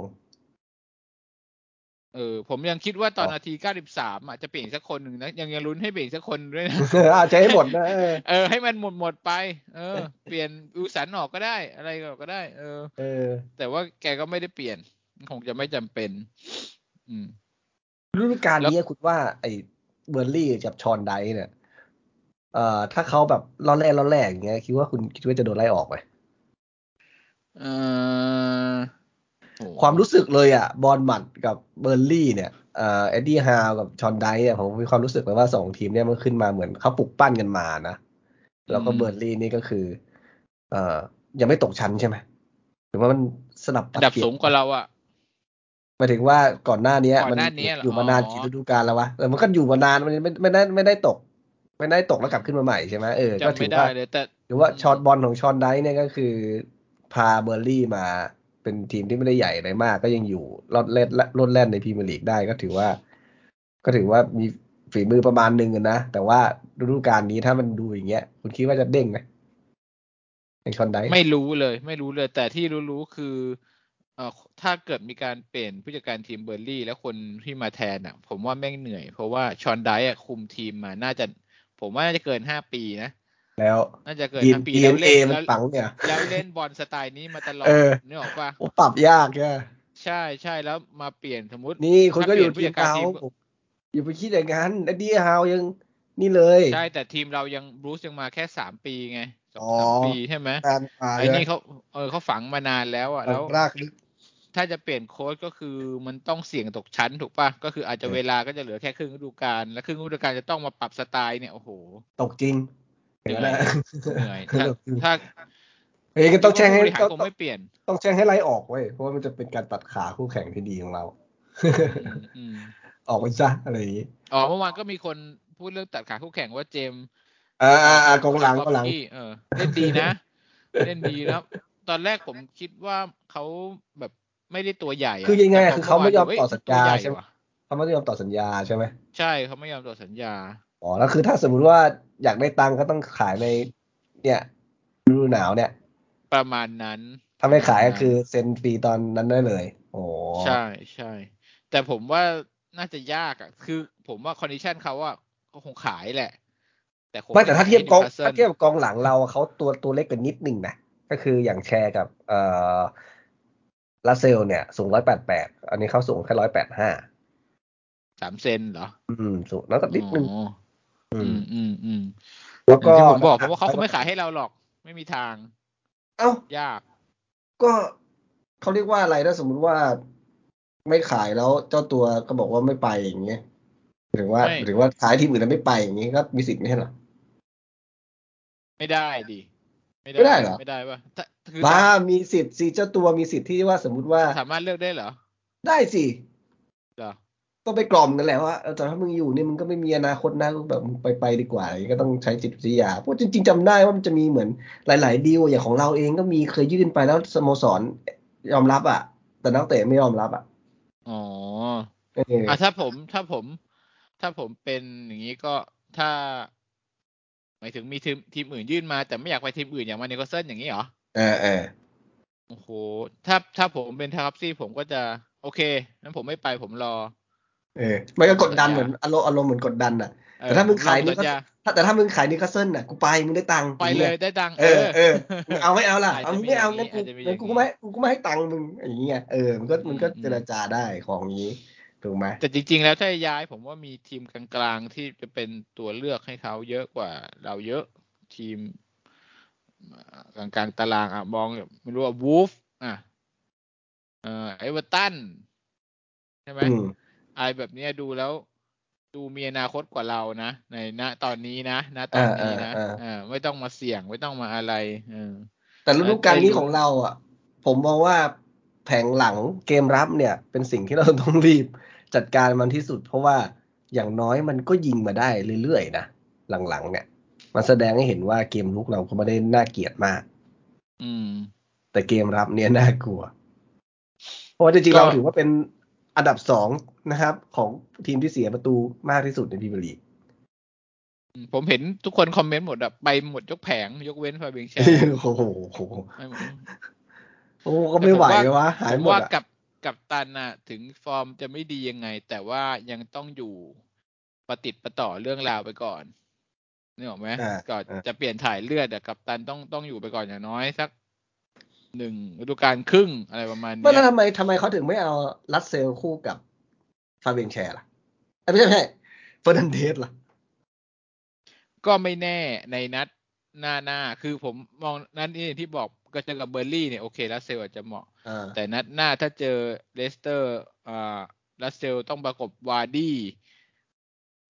เออผมยังคิดว่าตอน
อ๋อ
นาทีเก้าสิบสามอะจะเปลี่ยนอีกสักคนหนึ่งนะยังยังลุ้นให้เปลี่ยนอีกสักคนด้วยนะ
เอาใช้ให้หมดนะเออ
เออให้มันหมดหมดไป เออ เปลี่ยนอุสันออกก็ได้ อะไรก็ได้ เออ
เออ
แต่ว่าแกก็ไม่ได้เปลี่ยน คงจะไม่จำเป็น อืม
ฤดูกาล
แล้ว
นี้คุณว่า ไอ้เบิร์นลีย์กับชอนไดช์เนี่ยเอ่อถ้าเขาแบบล่อแร่ล่อแร่อย่างเงี้ยคิดว่าคุณคิดว่าจะโดนไล่ออกไหม
เออโห
ความรู้สึกเลยอะ บอลหมัดกับเบิร์นลีย์เนี่ยเอ่อเอ็ดดี้ฮาวกับชอนไดช์เนี่ยผมมีความรู้สึกเลยว่าสองทีมเนี่ยมันขึ้นมาเหมือนเขาปลุกปั้นกันมานะ แล้วก็เบิร์นลีย์นี่ก็คือ เอ่อยังไม่ตกชั้นใช่ไหมหรือว่ามันสลับ
อันดับ
เปลี่ยน
สูงกว่าเราอะ
หมายถึงว่าก่อนหน้านี้
ก่อ
มัน
หน้านี้เหรอ
อยู่มานาน
อ๋อ
กี่ฤดูกาลแล้ววะแต่มันก็อยู่มานานมันไม่ไม่ได้ไม่ได้ตก ไม่ได้ตกแล้วกลับขึ้นมาใหม่ใช่ไหมเออก็
จำ
ถื
ไม่
อ
ได้
ว่า
เลยแต่
หรือว่าช็อตบอลของชอนไดช์เนี่ยก็คือ พาเบิร์นลีย์มาเป็นทีมที่ไม่ได้ใหญ่อะไรมาก ก็ยังอยู่รอดเล่นรอดแล่นในพรีเมียร์ลีกได้ก็ถือว่า ก็ถือว่ามีฝีมือประมาณหนึ่งนะ แต่ว่าฤดูกาลนี้ถ้ามันดูอย่างเงี้ย คุณคิดว่าจะเด้งไหมในชอนไดช์
ไม่รู้เลย ไม่รู้เลย แต่ที่รู้ๆคือเอ่อถ้าเกิดมีการเปลี่ยนผู้จัดการทีมเบิร์นลีย์ แล้วคนที่มาแทนอะ ผมว่าแม่งเหนื่อย เพราะว่าชอนไดช์อะคุมทีมมาน่าจะ ผมว่าน่าจะเกินห้าปีนะ
แล้ว
น่าจะเกิน
ดี
ห้าปี
ดี
แล้
เอ็
วน
เอ
เล่น
มัน
แล้ว
ฝังเนี่ย
แล้วเล่นบอลสไตล์นี้มาตลอด
เออ
นึกออกปะ
โอ้ปรับยากเนี่ย
ใช่ใช่แล้วมาเปลี่ยนสมมติ
นี่คุณก็อยู่
ถ้าเปลี่
ที
ยน
มเขา
ผู้จัดการทีม
อย่าไปคิดอย่างนั้นไอ้ดีฮาวยังนี่เลย
ใช่แต่ทีมเรายังบรูซยังมาแค่สามปีไงสอง
อ๋อ
สามปีใช่ไหม
การมา
ไอ้นี่เขาเออเขาฝังมานานแล้วอะแล้ว
รากลึก
ถ้าจะเปลี่ยนโค้ชก็คือมันต้องเสี่ยงตกชั้นถูกป่ะก็คืออาจจะ
เออ
เวลาก็จะเหลือแค่ครึ่งฤดูกาลและครึ่งฤดูกาลจะต้องมาปรับสไตล์เนี่ยโอ้โห
ตกจริง
เหนื่อย
นะ
เหนื่อยถ้าถ้า
เฮ้ยก็ต้องแช่งให้
ผู้บริหาร
ต้อง
คงไม่เปลี่ยน
ต้องแช่งให้ไล่ออกเว้ยเพราะว่ามันจะเป็นการตัดขาคู่แข่งที่ดีของเรา
อืมอืม
ออกไปซะอะไรอย่างนี้
อ๋อเมื่อวานก็มีคนพูดเรื่องตัดขาคู่แข่งว่าเจมส์
อ่าอ่าอ่ากองหลังกองหลัง
กี้เออเล่นดีนะ เล่นดีแล้ว ตอนแรกผมคิดว่าเขาแบบไม่ได้ตัวใหญ่ะ
คือยังไง
แต่พ
คือเขาไม่ยอม
เฮ้
ต่อสัญ
ตัว
ญา
ใหญ่
ใช่ไหม
ว่ะ
เขาไม่ยอมต่อสัญญาใช่ไหม
ใช่เขาไม่ยอมต่อสัญญา
อ๋อแล้วคือถ้าสมมุติว่า อยากได้ตังค์ก็ต้องขายใน เนี่ยฤดูหนาวเนี่ย
ประมาณนั้น
ถ้าไม่ขายก็คือเซ็นฟรีตอนนั้นได้เลย โอ้
ใช่ใช่แต่ผมว่าน่าจะยากอะ คือผมว่า condition เขาว่าก็คงขายแหละ แต่คง
ไม่แต่ถ้าเทียบกอง
ให้ Newcastle
ถ้าเทียบกองหลังเราเขาตัวตัวเล็กกันนิดหนึ่งนะก็คืออย่างแชร์กับเอ่อลาสเซลล์เนี่ย สูงร้อยแปดแปดอันนี้เขาสูงแค่ร้อยแปดห้า
สามเซนเหรอ
อืม สูงแล้วก็นิดนึง
อ๋อ
อื
อื
ม
มอืมอืม
แล้วก็
อย่างที่ผมบอกเพราะว่าเขาคงไม่ขายให้เราหรอก ไม่มีทาง
เอ้า
ยาก
ก็เขาเรียกว่าอะไรถ้าสมมุติว่าไม่ขายแล้วเจ้าตัวก็บอกว่าไม่ไปอย่างเงี้ยหรือว่า
ไม่
หรือว่าขายทีมอื่นแล้วไม่ไปอย่างงี้ก็มีสิทธิ์ไม่ใช่เหรอ
ไม่ได้ดิ
ไม่ได้เหรอ
ไม่ได้ป่ะถ้าคือ
บ้ามีสิทธิ์สิเจ้าตัวมีสิทธิ์ที่ว่าสมมุติว่า
สามารถเลือกได้เหรอ
ได้สิ
เหรอ
ต้องไปกล่อมกันแหละว่าเออแต่ถ้ามึงอยู่นี่มึงก็ไม่มีอนาคตนะแบบมึงไปไปดีกว่าอย่างงี้ก็ต้องใช้จิตวิทยาเพราะจริง ๆจำได้ว่ามันจะมีเหมือนหลาย ๆ ดีลอย่างของเราเองก็มีเคยยื่นไปแล้วสโมสรยอมรับอะ แต่นักเตะไม่ยอมรับอะ
อ๋อ
เออ
อะถ้าผมถ้าผม ถ้าผมเป็นอย่างนี้ก็ถ้าหมายถึงมีทีมทีมอื่นยื่นมา แต่ไม่อยากไปทีมอื่นอย่างมานิโคลเซนอย่างนี้เหรอ
เออเออ
โอ้โหถ้าถ้าผมเป็นทาร์คอฟสกี้ผมก็จะ โอเคงั้นผมไม่ไปผมรอ
เออมันก็กดดันเหมือนอารมณ์อารมณ์เหมือนกดดันอะ
เออ
แต่ถ้ามึงขาย
ผ
นี่
รอ
ก็
สัญญา
ถ้าแต่ถ้ามึงขายนิวคาสเซิลน่ะกูไปมึงได้ตังค์
ไปเลยได้ตังค์
เออเออมึงเอาไม่เอาล่ะ
อาจจะ
เอามึงไม่เอา
มี
งั้นกู
อาจจะมี
งั้นกู
อย่างนี้
ก็ไม่กูก็ไม่ให้ตังค์มึงอย่างเงี้ยเออมันก็มันก็
อืม
เจรจาได้ของนี้ถูกไหม
แต่จริง ๆ แล้วถ้าย้ายผมว่ามีทีมกลางๆที่จะเป็นตัวเลือกให้เขาเยอะกว่าเราเยอะทีมกลางๆตารางอะมองไม่รู้ว่าวูฟอะเอ่อเอเวอร์ตันใช่ไหม
อืม
อะไรแบบเนี้ยดูแล้ว ดูมีอนาคตกว่าเรานะในณตอนนี้นะณตอนนี้นะ
อ่าอ่าอ่า
เออไม่ต้องมาเสี่ยงไม่ต้องมาอะไรเออ
แต่ฤดูกาล
ได้
นี้
ลุ้น
ของเรา อะ ผมมองว่าแผงหลังเกมรับเนี่ย เป็นสิ่งที่เราต้องรีบจัดการมันที่สุด เพราะว่าอย่างน้อยมันก็ยิงมาได้เรื่อยๆนะหลังๆ เนี่ย มันแสดงให้เห็นว่าเกมลุกเราก็ไม่ได้น่าเกลียดมาก
อืม
แต่เกมรับเนี่ยน่ากลัว เพราะว่าจริงๆ
ก็
เราถือว่าเป็นอันดับสอง นะครับ ของทีมที่เสียประตูมากที่สุดในพรีเมียร์ลีก
ผมเห็นทุกคนคอมเมนต์หมดอะไปหมดยกแผง ยกเว้นฟาเบียงแชร์
โอ้โห
ไม่หมด
โอ้ก็ไม่ไหววะหาย
ผม
หมด
ว่า
อะ
กับกัปตันน่ะถึงฟอร์มจะไม่ดียังไง แต่ว่ายังต้องอยู่ประติดประต่อเรื่องราวไปก่อนนึกออกไหม
อ่า
ก่อน
อ่า
จะเปลี่ยนถ่ายเลือดอะกัปตันต้องต้องอยู่ไปก่อนอย่างน้อยสักหนึ่งฤดูกาลครึ่งอะไรประมาณ
ไม่
เนี้
แล้ว
ย
ทำไมทำไมเขาถึงไม่เอาลาสเซลล์คู่กับ ฟาเบียงแชร์ล่ะเอ้ยไม่ใช่ไม่ใช่เฟอร์นันเดสล่ะ
ก็ไม่แน่ในนัดหน้าหน้าคือผมมองนัดนี้อย่างที่บอกก็เจอกับเบิร์นลีย์เนี่ยโอเคลาสเซลล์อาจจะเหมาะ
อ่า
แต่นัดหน้าถ้าเจอเลสเตอร์อ่าลาสเซลล์ต้องประกบวาร์ดี้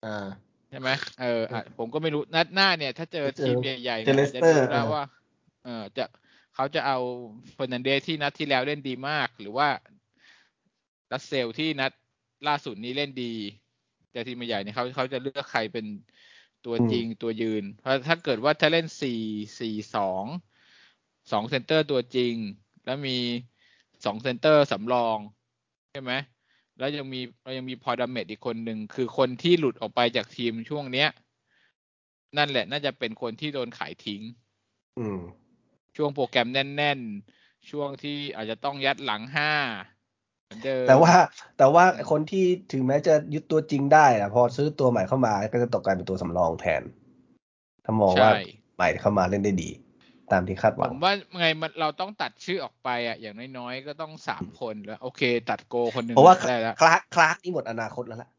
อ่า
ใช่ไหมเอออะผมก็ไม่รู้นัดหน้าเนี่ย ถ้าเจอ
เจอ
ทีมใหญ่ๆ
เจอ
เนี่ยอาจจะ
Leicester
ดูแล้ว
อะ
ว่า เออจะเขาจะเอาเฟอร์นันเดสที่นัดที่แล้วเล่นดีมาก หรือว่าลาสเซลล์ที่นัด ล่าสุดนี้เล่นดี แต่ทีมใหญ่เนี่ยเขาเขาจะเลือกใครเป็นตัวจริงตัวยืน เพราะถ้าเกิดว่าถ้าเล่นสี่สี่สองสองเซนเตอร์ตัวจริง แล้วมีสองเซนเตอร์สำรองใช่ไหมแล้วยังมีเรายังมีพอลดัมเมตต์อีกคนหนึ่งคือคนที่หลุดออกไปจากทีมช่วงเนี้ย นั่นแหละ น่าจะเป็นคนที่โดนขายทิ้ง
อืม
ช่วงโปรแกรมแน่น ๆ ช่วงที่อาจจะต้องยัดหลังห้าเหมือนเดิม
แต่ว่าแต่ว่าคนที่ถึงแม้จะยึดตัวจริงได้นะพอซื้อตัวใหม่เข้ามาก็จะตกกลายเป็นตัวสำรองแทน ถ้ามองว่า
ใช่
ใหม่เข้ามาเล่นได้ดี ตามที่คาดห
ผ
วัง
มว่าไงมันเราต้องตัดชื่อออกไปอะอย่างน้อยๆก็ต้องสามคนแล้วโอเค ตัดโกคนหนึ่ง
เพราะว่า
ได้แล้ว
คลาร์กคลาร์กนี่หมดอนาคตแล้วล่ะ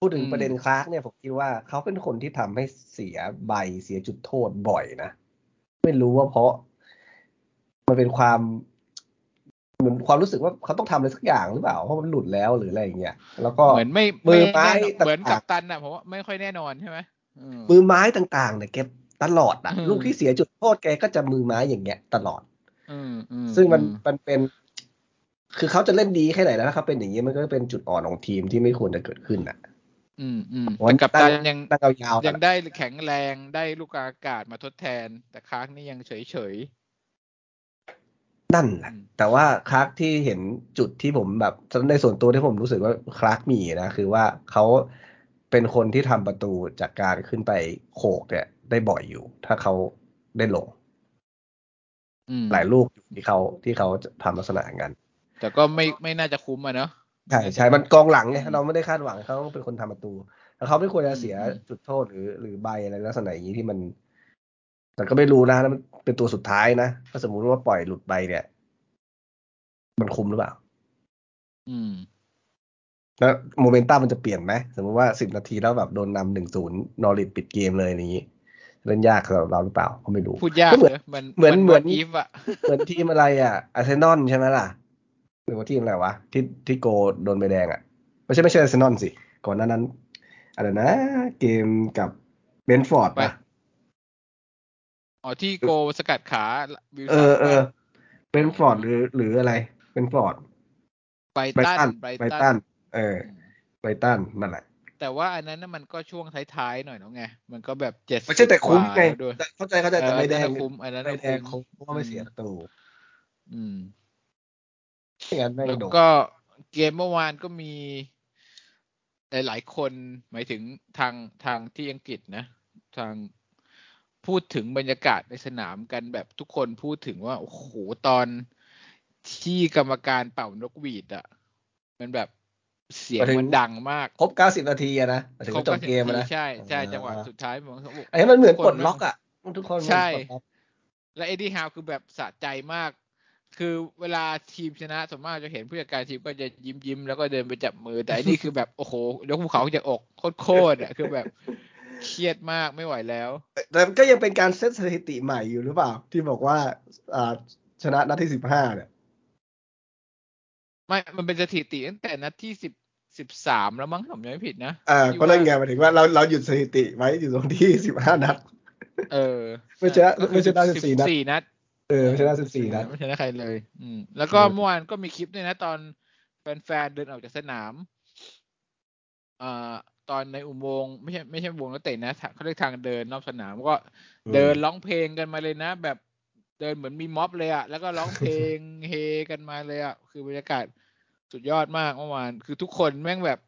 พูดถึง
อืม
ประเด็นคลาร์กเนี่ยผมคิดว่าเขาเป็นคนที่ทำให้เสียใบเสียจุดโทษบ่อยนะไม่รู้ว่าเพราะ มันเป็นความ เหมือนความรู้สึกว่าเขาต้องทำอะไรสักอย่างหรือเปล่าเพราะมันหลุดแล้วหรืออะไรอย่างเงี้ยแล้วก็
เหมือนไม่
มือไม้
แน่นอน
ต่างๆ
เหมือนกับตันอะผมว่าไม่ค่อยแน่นอนใช่ไหมอืม
มือไม้ต่างๆเนี่ยแกตลอดอะ
อืม
ลูกที่เสียจุดโทษแกก็จะมือไม้อย่างเงี้ยตลอด
อืมอืม
ซึ่งมัน
อื
มันเป็น คือเขาจะเล่นดีแค่ไหนแล้วนะครับเป็นอย่างนี้มันก็เป็นจุดอ่อนของทีมที่ไม่ควรจะเกิดขึ้นอะ
อืมอืม
วัน
แต่กับตันยัง
ตั้งเอายาวๆ
ยังได้แข็งแรงได้ลูกอากาศมาทดแทน แต่คาร์กนี่ยังเฉยเฉย
นั่นแหละ
อืม
แต่ว่าคลาร์กที่เห็นจุดที่ผมแบบในส่วนตัวที่ผมรู้สึกว่าคลาร์กมีนะ คือว่าเขาเป็นคนที่ทำประตูจากการขึ้นไปโขกเนี่ยได้บ่อยอยู่ ถ้าเขาได้ลง
ๆอืม
หลายลูกที่เขาที่เขาจะทำลักษณะอย่างนั้น
แต่ก็ไม่ไม่น่าจะคุ้มอะเนาะ
ใช่ใช่มันกองหลังไง
อืม
เราไม่ได้คาดหวังให้เขาต้องเป็นคนทำประตูแล้วเขาไม่ควรจะเสีย
อืม
จุดโทษหรือ หรือใบอะไรลักษณะอย่างนี้ที่มัน แต่ก็ไม่รู้นะแล้วมัน เป็นตัวสุดท้ายนะถ้าสมมุติว่าปล่อยหลุดไปเนี่ย มันคุ้มหรือเปล่า
อืม
แล้วโมเมนตัมมันจะเปลี่ยนไหมสมมติว่าสิบนาทีแล้วแบบโดนนำหนึ่งศูนย์นอริชปิดเกมเลยอย่างนี้เล่นยากสำหรับเราหรือเปล่าก็ไม่รู้
พูดยาก
ก็เหมือน
เนอะมัน
เหมือนเหมือน
if อะ
เหมือนทีมอะไรอะอาร์เซนอลใช่ไหมล่ะหรือว่าทีมอะไรวะที่ที่โกโดนใบแดงอะไม่ใช่ไม่ใช่อาร์เซนอลสิ ก่อนหน้านั้นอะไรนะ เกมกับเบรนท์ฟอร์ด
ไป
ป่ะ
อ๋อที่โกสกัดขาวิล
เอ
สัน
อเออ
ปะ
เบนฟอร์ดหรือหรืออะไรเบนฟอร์ด
ไบร
ไบร
ตั
ตั
น
น
ไบร
ไบร
ตั
ตั
น
นเออไบรตันนั่นแหละ
แต่ว่าอันนั้นน่ะมันก็ช่วงท้ายๆหน่อยเนาะไง มันก็แบบเจ็ด
ไม่ใช่แต่คุ้มไง
ด้วย
แต่เข้าใจเข้าใจแต่
เออ
ไม่แด
อัน
ง
นั้นน่ะคุ้มอันนั้น
ไม่
น่ะ
แดง
คุ้ม
เขาก็ไม่เสียประตู
อืม
ไม่งั้นแม่ง
แล้ว
โดน
ก็เกมเมื่อวานก็มีหลายๆคนหมายถึงทางทางที่อังกฤษนะ ทาง พูดถึงบรรยากาศในสนามกันแบบทุกคนพูดถึงว่าโอ้โหตอนที่กรรมการเป่านกหวีดอะ มันแบบเสียงมันดังมาก
ครบเก้าสิบนาทีอะนะถึงจะจบเกมอะนะ
ใช่ใช่
อ่า
จังหวะสุดท้ายผมเขาบอก
อันนี้มันเหมือน
ทุ
ปลด
แง
ล็อกอะทุกคน
ใช่
เหมือนปลดล็อก
และเอ็ดดี้ฮาวคือแบบสะใจมาก คือเวลาทีมชนะส่วนมากจะเห็นผู้จัดการทีมก็จะยิ้มยิ้มๆแล้วก็เดินไปจับมือ แต่อันนี้คือแบบโอ้โหยกภูเขาจากอกโคตรๆอะคือแบบ เครียดมากไม่ไหวแล้ว
แต่ก็ยังเป็นการเซตสถิติใหม่อยู่หรือเปล่า ที่บอกว่าอ่าชนะนัดที่สิบห้าเนี่ย
ไม่ มันเป็นสถิติตั้งแต่นัดที่สิบสิบสามแล้วมั้งผมจำไม่ผิดนะ
อ่า
ที่
ก็เล่นไง
ว่า
หมายถึงว่าเราเราหยุดสถิติไว้อยู่ตรงที่สิบห้านัด
เออ
ไม่ชนะ
ก็คือ
ไม่ชนะ14นัด
นัด
เออไม่ชนะสิบสี่นัด
ไม่ชนะใครเลย อืม แล้วก็
เออ
เมื่อวานก็มีคลิปด้วยนะตอนแฟนๆเดินออกจากสนามอ่า ตอนในอุโมงค์ไม่ใช่ไม่ใช่อุโมงค์นักเตะนะเขาเรียกทางเดินรอบสนามก็เดินร้องเพลงกันมาเลยนะ แบบเดินเหมือนมีม็อบเลยอะแล้วก็ร้องเพลงเฮกันมาเลยอะคือบรรยากาศสุดยอดมากเมื่อวานคือทุกคนแม่งแบบ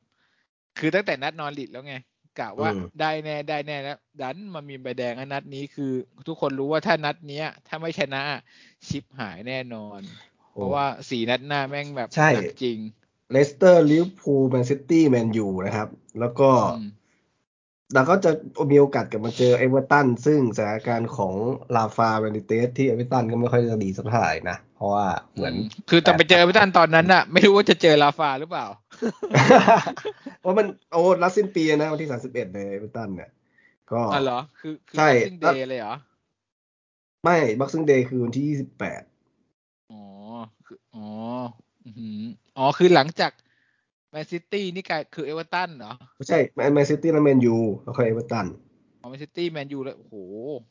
คือตั้งแต่นัดนอนลิดแล้วไงกะว่า
อืม
ได้แน่ได้แน่แล้วดันมามีใบแดงอันนัดนี้คือ ทุกคนรู้ว่าถ้านัดเนี้ย ถ้าไม่ชนะชิปหายแน่นอน เพราะว่าสี่นัดหน้าแม่งแบบ
ใช่
หนักจริง
เลสเตอร์ลิเวอร์พูลแมนซิตี้แมนยูนะครับ แล้วก็
อืม
เราก็จะมีโอกาสกลับมาเจอเอเวอร์ตันซึ่งสถานการณ์ของราฟาเบนิเตซที่เอเวอร์ตันก็ไม่ค่อยจะดีสักเท่าไหร่นะ เพราะว่าเหมือน
คือตอนไปเจอเอเวอร์ตันตอนนั้นอะไม่รู้ว่าจะเจอราฟาหรือเปล่า
เพราะมันโอ้นัดสิ้นปีนะวันที่สามสิบเอ็ดเลยเอเวอร์ตันเนี่ย ก็
อ๋อเหรอ คือคือ
ใช่
ซิงเดย์เลยเหรอ
ไม่บักซิงเดย์คือวันที่ยี่สิบแปด
อ๋อคืออ๋อ อือหืออ๋อ คือหลังจากแมนซิตี้นี่กลายคือเอเวอร์ตันเหรอ
ไม่ใช่แมนซิตี้และแมนยูแล้วก็เอเวอร์ตัน
อ๋อแมนซิตี้แมนยูแล้วโอ้โห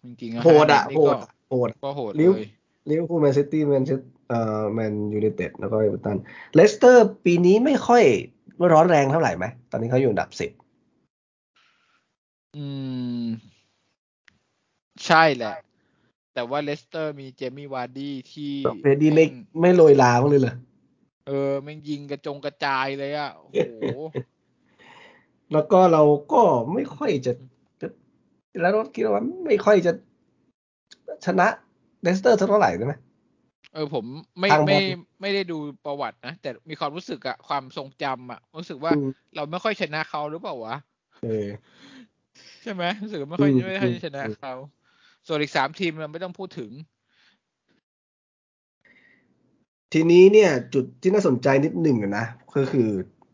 จริงๆ
โหดอะ
ห้านั
โห
นี่
ด
ก็
อะโหด
ก็โหด
ลิ
เล
เวอร์
ย
ลิเวอร์พูลแมนซิตี้แมนเอ่อแมนยูไนเต็ดแล้วก็เอเวอร์ตันเลสเตอร์ปีนี้ไม่ค่อยร้อนแรงเท่าไหร่ไหม ตอนนี้เขาอยู่อันดับสิบ
อืม ใช่แหละ แต่ว่าเลสเตอร์มีเจมี่วาร์ดี้ที่
เฟรดดี้ไม่ไม่โรยราบ้างเลยเหรอ
เออแม่งยิงกระจงกระจายเลยอะโอ้โห
แล้วก็เราก็ไม่ค่อยจะจะแล้วก็คิดว่าไม่ค่อยจะชนะเลสเตอร์เท่าไหร่ใช่ไหม
เออผมไม่
ทางบอล
ไม่ไม่ได้ดูประวัตินะ แต่มีความรู้สึกอะความทรงจำอะรู้สึกว่า
อืม
เราไม่ค่อยชนะเขาหรือเปล่าวะ
เออ
ใช่ไหมรู้สึกว่าไม่ค่อย
อืม
ไม่ค่อย
อืม
ชนะ
อืม
เขาส่วนอีกสามทีมเราไม่ต้องพูดถึง
ทีนี้เนี่ยจุดที่น่าสนใจนิดหนึ่งอะนะก็คือ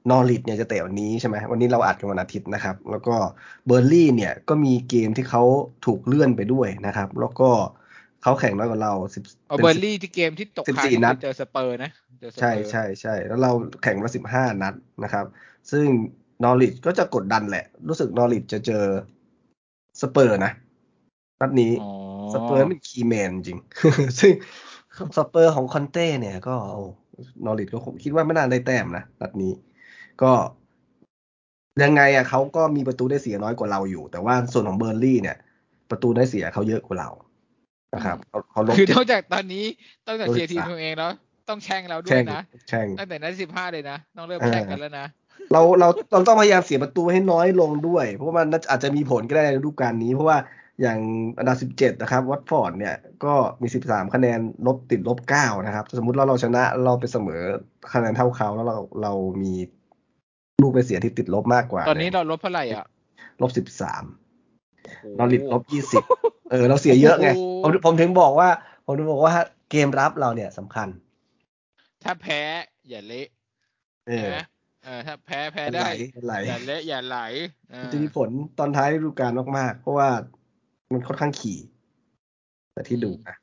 นอริทเนี่ยจะเตะวันนี้ใช่ไหมวันนี้เราอัดกันวันอาทิตย์นะครับ แล้วก็เบอร์ลี่เนี่ยก็มีเกมที่เขาถูกเลื่อนไปด้วยนะครับ แล้วก็เขาแข่งน้อยกว่าเราสิบ
เอา
ป็น
เบอ
สิ
ร์ลี่ที่เกมที่ตก
สิบ
ค้าง
สี่
นี่
นัด
คือเจอสเปอร์นะเจอสเปอร์
ใช่ใช่ใช่แล้วเราแข่งมาสิบห้านัดนะครับ ซึ่งนอริทก็จะกดดันแหละ รู้สึกนอริทจะเจอสเปอร์นะนัดนี้
อ๋อ
สเปอร์เป็นคีย์แมนจริง ซึ่ง สเปอร์ของคอนเต้เนี่ย ก็โอ้นอริทก็คงคิดว่าไม่น่าได้แต้มนะนัดนี้ ก็ยังไงอะเขาก็มีประตูได้เสียน้อยกว่าเราอยู่ แต่ว่าส่วนของเบอร์ลี่เนี่ย ประตูได้เสียเขาเยอะกว่าเรานะครับเขาเขาลบ
คือ
เจ็
น
ด
อกจากตอนนี้ต้องจาก
ลบ
เชียร์ทีม
13
ตัวเองแล้วต้องแช่งเราด้ว
แช่
ย
ง
นะ
แช่ง
ตั้งแต่นัดสิบห้าเลยนะต้องเริ่ม
เออ
แช่งกันแล้วนะ
เราเราเราต้องพยายามเสียประตูให้น้อยลงด้วย เพราะว่ามันอาจจะมีผลก็ได้ในฤดูกาลนี้ เพราะว่า อย่างอันดับ 17 นะครับวัตฟอร์ดเนี่ยก็มี 13 คะแนนลบติดลบ 9 นะครับ สมมุติเราเราชนะเราไปเสมอคะแนนเท่าเขาแล้วเราเรามีลูกไปเสียที่ติดลบมากกว่า
ตอนนี้เราลบเท่าไหร่อะ
ลบ 13 เราลิดลบ 20 เออ เราเสียเยอะไง
โอ้
ผม
โห
ผมถึงบอกว่า ผมถึงบอกว่าเกมรับเราเนี่ยสำคัญ
ถ้าแพ้อย่าเละ
เออ
นะเออถ้าแพ้แพ้
ไหล
ได้
ไหล
อย่าเละอย่าไหลเออ
จะมีผลตอนท้ายฤดูกาลมากๆ เพราะว่า มันค่อนข้างขี่ แต่ที่ดูนะ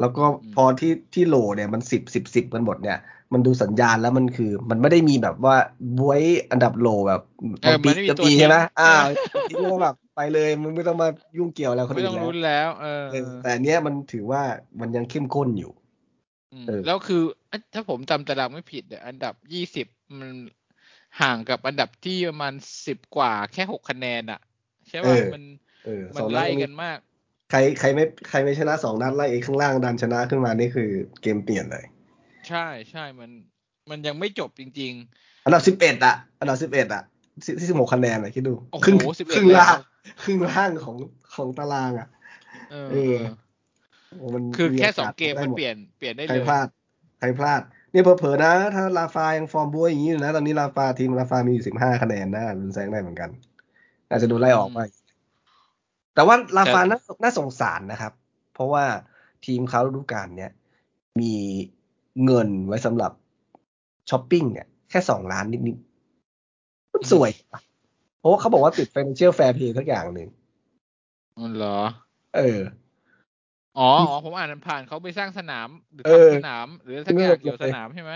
แล้วก็พอที่ที่โหลเนี่ยมันสิบสิบสิบกันหมดเนี่ย มันดูสัญญาณแล้วมันคือ มันไม่ได้มีแบบว่าบวยอันดับโหลแบบ
เออมันไม่มี
จะ
ตัว
ปี
ทิ้ง
ใช่ไหมอ่า
ใช่ไหม
ทิ้งแล้วแบบไปเลยมึงไม่ต้องมายุ่งเกี่ยวอะไรคน
ไม่
อื่
ต้อง
นแล้ว
รุ้นแล้ว เออ
เออแต่อันเนี้ยมันถือว่ามันยังเข้มข้นอยู่
ม
เออ
แล้วคือเอ๊ะถ้าผมจำตารางไม่ผิดเนี่ยอันดับยี่สิบมันห่างกับอันดับที่ประมาณสิบกว่าแค่หกคะแนนอะใช่ป่ะมัน
เออ
มั
ส
น
องนัด
ไล่
ก็มี
กันมาก
ใครใครไม่ใครไม่ชนะสองนัดไล่ไอ้ข้างล่างดันชนะขึ้นมานี่คือเกมเปลี่ยนเลย
ใช่ใช่มันมันยังไม่จบจริง
อันดับสิบเอ็ดอะอันดับสิบเอ็ดอะที่สิบหกคะแนนอะคิดดู
โอ้โห
ครึ่ง
11
ครึ่งล่าง
แล้ว
ครึ่งล่างของของตารางอะ
ๆเออ
เออโอ้มัน
คือแค่
โา
สองเกม
ได้
มัน
หด
เปลี่ยนเปลี่ยนได้
ใคร
เลย
พลาดใครพลาดเนี่ยเผลอๆนะ ถ้าลาฟายังฟอร์มบวยอย่างนี้อยู่นะ ตอนนี้ลาฟาทีมลาฟามีอยู่สิบห้าคะแนนนะรุนแซงได้เหมือนกันอาจจะโดนไล่ออกไป แต่ว่าราฟาน่าน่าสงสารนะครับ เพราะว่าทีมเขาฤดูกาลเนี่ยมีเงินไว้สำหรับช้อปปิ้งเนี่ยแค่สองล้านนิดๆมันซวยปะเพราะว่าเขาบอกว่าติด financial fair play สักอย่างหนึ่ง
อ๋อเหรอ
เออ
อ๋ออ๋อผมอ่านผ่านเขาไปสร้างสนาม หรือ
เออ
ทำสนาม หรือสักอย่างเกี่ยวกับสนามใช่ไหม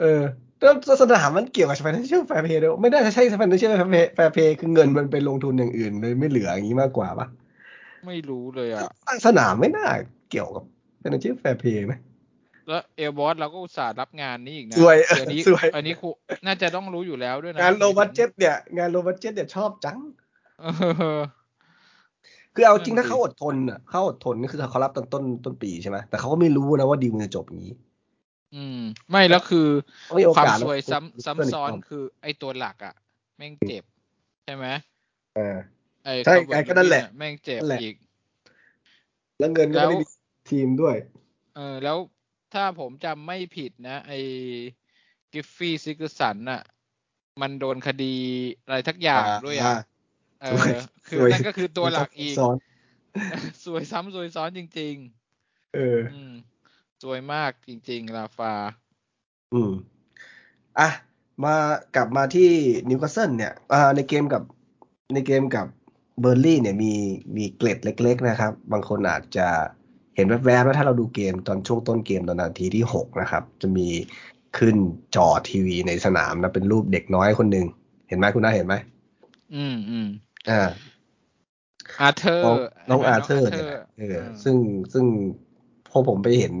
เออ แล้วสนามมันเกี่ยวกับ financial fair play ด้วยไม่น่าจะใช่ financial fair play คือเงินมันไปลงทุนอย่างอื่นเลยไม่เหลืออย่างนี้มากกว่าปะ
ไม่รู้เลยอะ
สร้างสนามไม่น่าเกี่ยวกับ financial fair play ไหม
แล้วเอลบอสเราก็อุตส่าห์รับงานนี้อีกนะ
สวย
เดี๋ยวนี้
สวย
อันนี้ครูน่าจะต้องรู้อยู่แล้วด้วยนะ
งาน low budget เนี่ย งาน low budget เนี่ยชอบจัง
เออ
คือเอาจริง
นั่
ถ้าน
สิ
เขาอดทนอะเขาอดทนก็คือเขารับตอนต้นต้นปีใช่ไหมแต่เขาก็ไม่รู้นะว่าดีลมันจะจบอย่างนี้
อืม ไม่แล้วคือ
เขามีโอ
ความ
กาส
สวย
แล้ว
ซ้ำซ้ำซ้อน
เพื่กรบ
คือ ไอตัวหลักอะ แม่งเจ็บ ใช่ไหม
เออ
ไอ
ใช่
คาร์บอน
ก็นั่นแหละ
แม่งเจ็บ
นั่นแหละ
อีก
แล้วเงินก็
แล้ว
ไม่ได้มีทีมด้วย
เออ แล้วถ้าผมจำไม่ผิดนะ ไอกิฟฟี่ซิกสันน่ะ มันโดนคดีอะไรทักอย่างด้วยอะเอ
สวย
อคือ
สวย
นั่นก็คือตัวหลักอีก
ซ้อน
ซวยซ้ำซวยซ้อนจริง
เออ
ๆอืม ซวยมากจริงๆราฟา
อืม อะ มากลับมาที่นิวคาสเซิลเนี่ยอ่าในเกมกับในเกมกับเบิร์นลี่ย์เนี่ยมีมีเกล็ดเล็ก ๆ นะครับ บางคนอาจจะเห็นแวบๆว่าถ้าเราดูเกมตอนช่วงต้นเกมตอนนาทีที่หกนะครับ จะมีขึ้นจอทีวีในสนามนะเป็นรูปเด็กน้อยคนหนึ่งเห็นไหมคุณน้าเห็นไหม
อืมอืม
อ่า
อาร์เธอ
น้อง
ร์
น้อง
ใช่ไหม
อาร์เธอร์
น้
เนี่ย
ง
แหละเอออ
ม
ซึ่งซึ่งพ อผมไปเห็น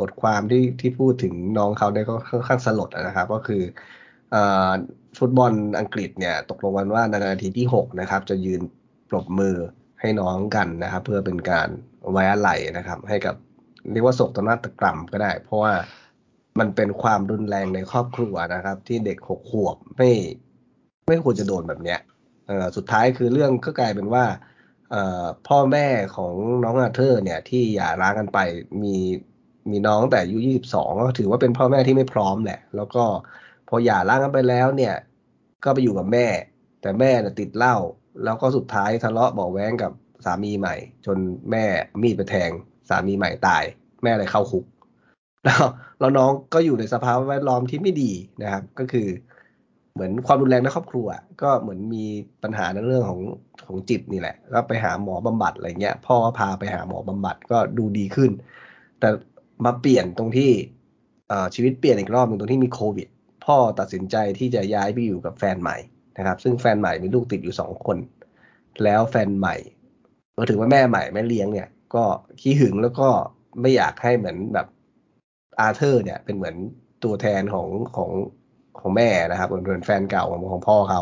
บทความที่ที่พูดถึงน้องเขาเนี่ยก็ค่อนข้างสลดนะครับ ก็คืออฟุตบอลอังกฤษเนี่ยตกลงกันว่าในนาทีที่หกนะครับ จะยืนปรบมือให้น้องกันนะครับ เพื่อเป็นการไว้อะไรนะครับ ให้กับเรียกว่าโศกนาฏกรรมก็ได้ เพราะว่ามันเป็นความรุนแรงในครอบครัวนะครับ ที่เด็กหกขวบไม่ไม่ควรจะโดนแบบเนี้ยสุดท้ายคือเรื่องก็กลายเป็นว่า พ่อแม่ของน้องอาเธอร์ เนี่ย ที่หย่าร้างกันไปมีมีน้องแต่อายุยี่สิบสองก็ถือว่าเป็นพ่อแม่ที่ไม่พร้อมแหละ แล้วก็พอหย่าร้างกันไปแล้วเนี่ย ก็ไปอยู่กับแม่ แต่แม่น่ติดเหล้าแล้วก็สุดท้ายทะเลาะเบาะแว้งกับสามีใหม่ จนแม่มีดไปแทงสามีใหม่ตาย แม่เลยเข้าคุกแล้วแล้วน้องก็อยู่ในสภาพแวดล้อมที่ไม่ดีนะครับ ก็คือ เหมือนความรุนแรงในครอบครัว ก็เหมือนมีปัญหาในเรื่องของของจิตนี่แหละ ก็ไปหาหมอบำบัดอะไรเงี้ย พ่อก็พาไปหาหมอบำบัดก็ดูดีขึ้น แต่มาเปลี่ยนตรงที่เอ่อชีวิตเปลี่ยนอีกรอบหนึ่งตรงที่มีโควิด พ่อตัดสินใจที่จะย้ายไปอยู่กับแฟนใหม่นะครับ ซึ่งแฟนใหม่มีลูกติดอยู่สองคน แล้วแฟนใหม่ก็ถือว่าแม่ใหม่แม่เลี้ยงเนี่ย ก็ขี้หึงแล้วก็ไม่อยากให้เหมือนแบบอาเธอร์ เนี่ยเป็นเหมือนตัวแทนของของ ของแม่นะครับเหมือนแฟนเก่าของของพ่อเขา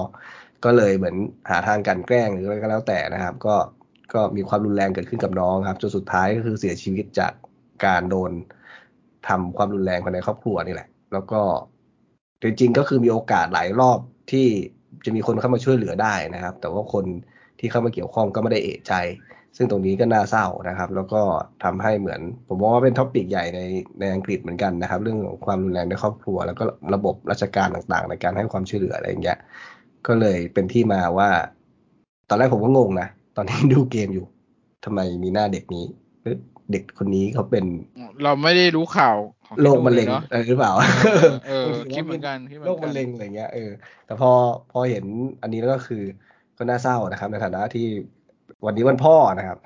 ก็เลยเหมือนหาทางกันแกล้งหรืออะไรก็แล้วแต่นะครับ ก็ก็มีความรุนแรงเกิดขึ้นกับน้องครับจนสุดท้ายก็คือเสียชีวิตจากการโดนทำความรุนแรงภายในครอบครัวนี่แหละ แล้วก็จริงๆก็คือมีโอกาสหลายรอบที่จะมีคนเข้ามาช่วยเหลือได้นะครับ แต่ว่าคนที่เข้ามาเกี่ยวข้องก็ไม่ได้เอะใจ ซึ่งตรงนี้ก็น่าเศร้านะครับ แล้วก็ทำให้เหมือน ผมมองว่าเป็นท็อปิกใหญ่ในในอังกฤษเหมือนกันนะครับ เรื่องของความรุนแรงในครอบครัว แล้วก็ระบบราชการต่างๆ ในการให้ความช่วยเหลืออะไรอย่างเงี้ยก็เลยเป็นที่มาว่า ตอนแรกผมก็งงนะตอนที่ดูเกมอยู่ทำไมมีหน้าเด็กนี้เอ๊ะเด็กคนนี้เขาเป็น
เราไม่ได้รู้ข่าวของที่
โรคมะเร็ง
นู่นลยเนาะ
เออหรือเปล่า
เออ
บางที
คิดเหมือนกันคิดเหมือนกัน
โรคมะเร็งอะไรเงี้ยเออแต่พอพอเห็นอันนี้แล้วก็คือก็น่าเศร้านะครับ ในฐานะที่ วันนี้วันพ่อนะครับ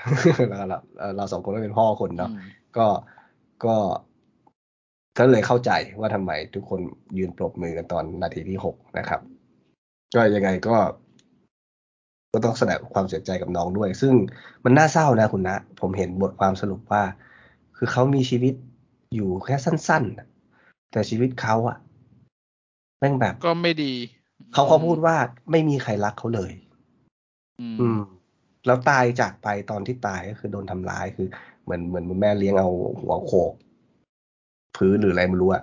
แล้วเราเราเราสองคนก็เป็นพ่อคนเนาะ
อืม
ก็ก็ก็เลยเข้าใจว่าทำไมทุกคนยืนปรบมือกันตอนนาทีที่หกนะครับ ก็ยังไงก็ ก็ต้องแสดงความเสียใจกับน้องด้วย ซึ่งมันน่าเศร้านะคุณนะ ผมเห็นบทความสรุปว่า คือเขามีชีวิตอยู่แค่สั้นๆน่ะแต่ชีวิตเขาอะแม่งแบบ
ก็ไม่ดี
เขาเขาพูดว่าไม่มีใครรักเขาเลย
อืม
อืม แล้วตายจากไปตอนที่ตายก็คือโดนทำร้ายคือเหมือนเหมือนแม่เลี้ยงเอาหัวโขกพื้นหรืออะไรไม่รู้อะ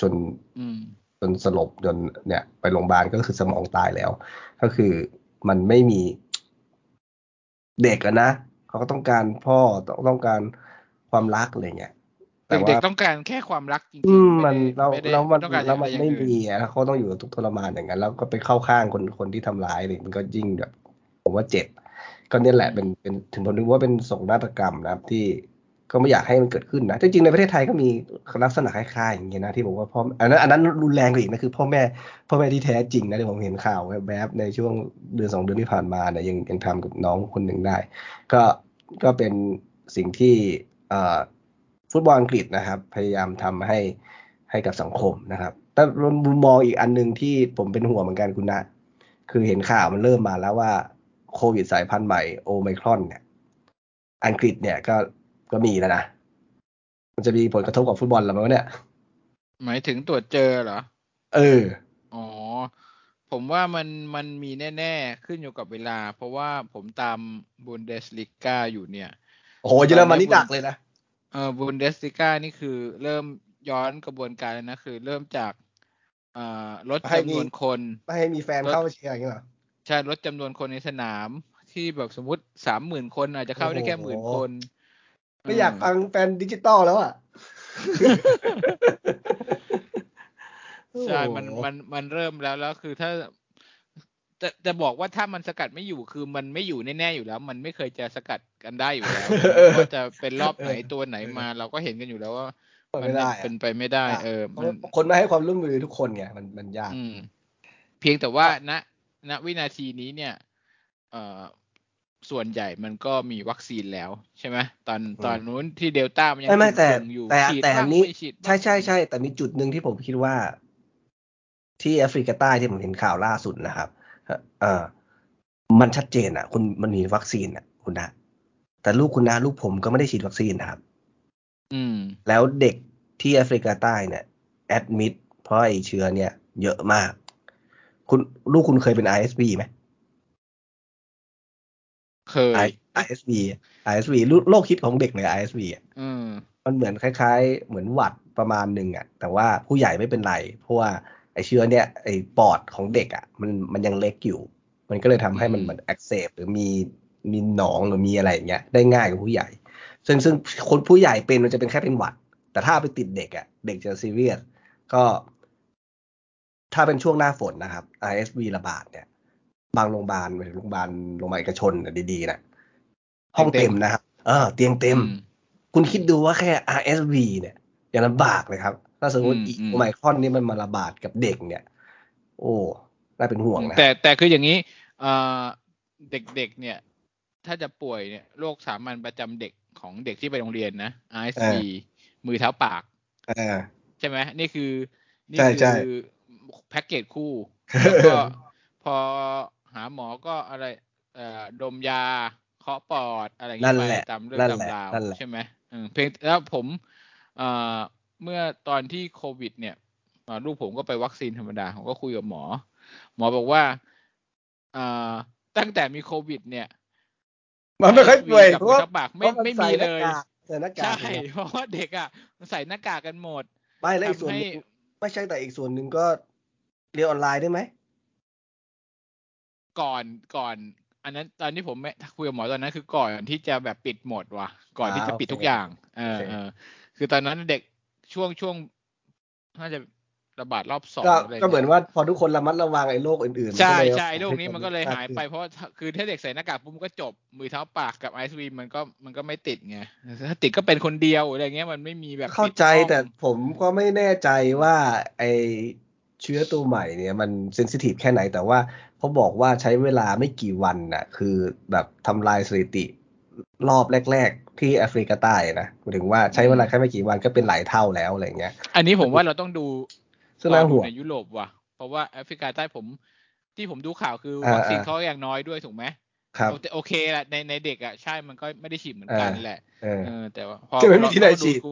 จน
อืม
จนสลบจนเนี่ย ไปโรงพยาบาลก็คือสมองตายแล้ว ก็คือมันไม่มีเด็กอะนะเขาก็ต้องการพ่อต้องต้องการความรักอะไรเงี้ยแต่
เด็ก
ว่า
ๆต้องการแค่ความรักจริง
อืม
ๆ
มัน
ไได้
เรา
ไได้
แล้วมัน
ต้องการ
แล้วมัน
อะร
ไม่
อย่างอื่
มีอะแล้วเขาต้องอยู่กับทุกข์ทรมานอย่างนั้น แล้วก็ไปเข้าข้างคนคนที่ทำร้ายเลยมันก็ยิ่งแบบผมว่าเจ็บ ก็เนี่ยแหละเป็นเป็นถึงผมนึกว่าเป็นโศกนาฏกรรมนะครับที่ก็ไม่อยากให้มันเกิดขึ้นนะจริงๆในประเทศไทยก็มีลักษณะคล้ายๆอย่างเงี้ยนะที่บอกว่าพ่ออันนั้นอันนั้นรุนแรงกว่าอีกนะคือพ่อแม่พ่อแม่ที่แท้จริงนะที่ผมเห็นข่าวแบบๆในช่วงเดือนสองเดือนที่ผ่านมาเนี่ยยังยังทำกับน้องคนหนึ่งได้ ก็ก็เป็นสิ่งที่เอ่อฟุตบอลอังกฤษนะครับ พยายามทำให้ให้กับสังคมนะครับแต่มุมมองอีกอันหนึ่งที่ผมเป็นห่วงเหมือนกันคุณนะคือเห็นข่าวมันเริ่มมาแล้วว่า โควิดสายพันธุ์ใหม่โอไมครอนเนี่ยอังกฤษเนี่ยก็ก็มีแล้วนะ มันจะมีผลกระทบกับฟุตบอลแล้วมั้งเนี่ย
หมายถึงตรวจเจอเหรอ
เออ
อ๋อ ผมว่ามันมันมีแน่ ๆ ขึ้นอยู่กับเวลา เพราะว่าผมตามบุนเดสลิก้าอยู่เนี่ย
โอ้โหเยอรมันนี่หนักเลยนะ
เออบุนเดสลิก้านี่คือเริ่มย้อนกระบวนการแล้วนะ คือเริ่มจาก เอ่อลด
ให้
จำ
มี
นวนคน
ไม่ให้มีแฟนเข้ามาเชียร์อย่างเงี้ยเหรอ
ใช่ลดจำนวนคนในสนามที่แบบสมมติสามหมื่นคนอาจจะเข้าได้แค่หมื่น
โอ้โห
คน
ไม่อยากฟังแฟนดิจิตอลแล้วอะ
ใช่มัน
โอ้โห
มันมันเริ่มแล้วแล้วคือถ้าจะจะบอกว่าถ้ามันสกัดไม่อยู่คือมันไม่อยู่แน่ๆอยู่แล้ว มันไม่เคยจะสกัดกันได้อยู่แล้วว่าจะเป็นรอบไหนตัวไหนมา เราก็เห็นกันอยู่แล้วว่า
มันไม่ได้อะ
เป็นไปไม่ได้ เออ
เพ
มั
ราะ
น
คนมาให้ความร่วมมือทุกคนไงมันมันยาก
อืมเพียงแต่ว่าณ ณวินาทีนี้เนี่ย เอ่อส่วนใหญ่มันก็มีวัคซีนแล้วใช่ไหมตอน
อืม
ตอนนู้นที่เดลต้ามันยัง
ไม่ไม่แต่
ตึงๆอยู่
แต่
ฉีด
แต่อั
บ้านง
นี้
ไม่ฉีดบ้าง
ใช่ใช่ใช่แต่มีจุดหนึ่งที่ผมคิดว่า ที่แอฟริกาใต้ที่ผมเห็นข่าวล่าสุดนะครับเออมันชัดเจนอะ คุณมันมีวัคซีนอะ คุณนะแต่ลูกคุณนะลูกผมก็ไม่ได้ฉีดวัคซีนนะครับ
อืม
แล้วเด็กที่แอฟริกาใต้เนี่ยแอดมิดเพราะไอเชื้อเนี่ย เยอะมาก คุณลูกคุณเคยเป็น ISB ไหม
เคย
ISB ISB โรคคิดของเด็กเลย ISB อะ
อืม
มันเหมือนคล้าย ๆ เหมือนหวัดประมาณหนึ่งอะ แต่ว่าผู้ใหญ่ไม่เป็นไร เพราะว่าไอเชื้อเนี่ยไอปอดของเด็กอะ มันมันยังเล็กอยู่ มันก็เลยทำให้มัน
อืม
เหมือนอักเสบหรือมีมีหนองหรือมีอะไรอย่างเงี้ยได้ง่ายกว่าผู้ใหญ่ ซึ่งซึ่งคนผู้ใหญ่เป็นมันจะเป็นแค่เป็นหวัด แต่ถ้าเอาไปติดเด็กอะ เด็กจะซีเรียสก็ ถ้าเป็นช่วงหน้าฝนนะครับ ISV ระบาดเนี่ย บางโรงพยาบาลหมางโรงพยาบาลโรงพยาบาลเอกชนน่ะดีๆนะห้องเต็มนะครับ เออ เตียงเต็ม คุณคิดดูว่าแค่ RSV เนี่ยยังลำบากเลยครับ ถ้าสมมติ
อี
ก
อืม
โอไมครอนนี่มันมาระบาดกับเด็กเนี่ย โอ้น่าเป็นห่วงนะ
แต่แต่คืออย่างนี้เอ่อเด็กๆเนี่ย ถ้าจะป่วยเนี่ยโรคสามัญประจำเด็กของเด็กที่ไปโรงเรียนนะ RSV มือเท้าปากใช่ไหมนี่คือนี่คือ แพ็กเกจคู่แล้วก็พอหาหมอก็อะไรเอ่อดมยาเคาะปอดอะไรอย่าง
นั่
เงี้
น
ย
แห
ไป
ละ
ตามเรื่อง
นั่น
ตาม
แหละ
ราว
นั่นแหละ
ใช่ไหมเออเพียงแล้วผมเอ่อเมื่อตอนที่โควิด เนี่ยเอ่อลูกผมก็ไปวัคซีนธรรมดาผมก็คุยกับหมอ หมอบอกว่าเอ่อตั้งแต่มีโควิด เนี่ย
มันไม่ค่อยป่วย
กับ
เพราะว่า
กับปากไม่
เพราะน
ไม่
ใส่
มี
ห
เล
น้ายกากใส่หน้ากาก
ใช่
เลยนะ
เพราะว่าเด็กอะมันใส่หน้ากากกันหมด
ไม่แล้วอีกส่วน
ทำ
ห
ให้
นึ่งไม่ใช่แต่อีกส่วนหนึ่งก็ เรียนออนไลน์ได้ไหม
ก่อนก่อน อันนั้นตอนที่ผมไม่คุยกับหมอตอนนั้นคือก่อนที่จะแบบปิดหมดว่ะ ก่อนที่จะปิดทุกอย่าง เออเออคือตอนนั้นเด็กช่วงช่วงน่าจะระบาดรอบสอง
ก็
อะไร
ก็เหมือน
ย
ว่าพอทุกคนระมัดระวังไอ้โรคอื่นๆ
ใช่
มันก็เลย
ใช่ไอ้โรคนี้มันก็เลยหายไป
มกขึ้น
เพราะว่าถ้าคือถ้าเด็กใส่หน้ากากปุ๊บมันก็จบมือเท้าปากกับไอซ์วีมันก็มันก็ไม่ติดไงถ้าติดก็เป็นคนเดียวอะไรเงี้ยมันไม่มีแบบ
เข้าใจ
ปิดห้อง
แต่ผมก็ไม่แน่ใจว่าไอ เชื้อตัวใหม่เนี่ยมันเซนซิทีฟแค่ไหน แต่ว่าเขาบอกว่าใช้เวลาไม่กี่วันน่ะ คือแบบทำลายสถิติรอบแรก ๆ ที่แอฟริกาใต้นะหมายถึงว่าใช้เวลาแค่ไม่กี่วันก็เป็นหลายเท่าแล้วอะไรเงี้ย
อันนี้ผมว่าเราต้องดู
ซึ่งน่าห่วง
ในยุโรปว่ะ เพราะว่าแอฟริกาใต้ผมที่ผมดูข่าวคือ
อ่า
วัคซีน
อ่า
เขาอย่างน้อยด้วยถูกไหม
ครับ
โอโอเคแหละในในเด็กอะใช่มันก็ไม่ได้ฉีดเหมือนกัน
อ่า
แหละ
เออ
เออแต่ว่าพอ
จะไม่มีที่ไหน
เรา
ฉีด
กลุ่ม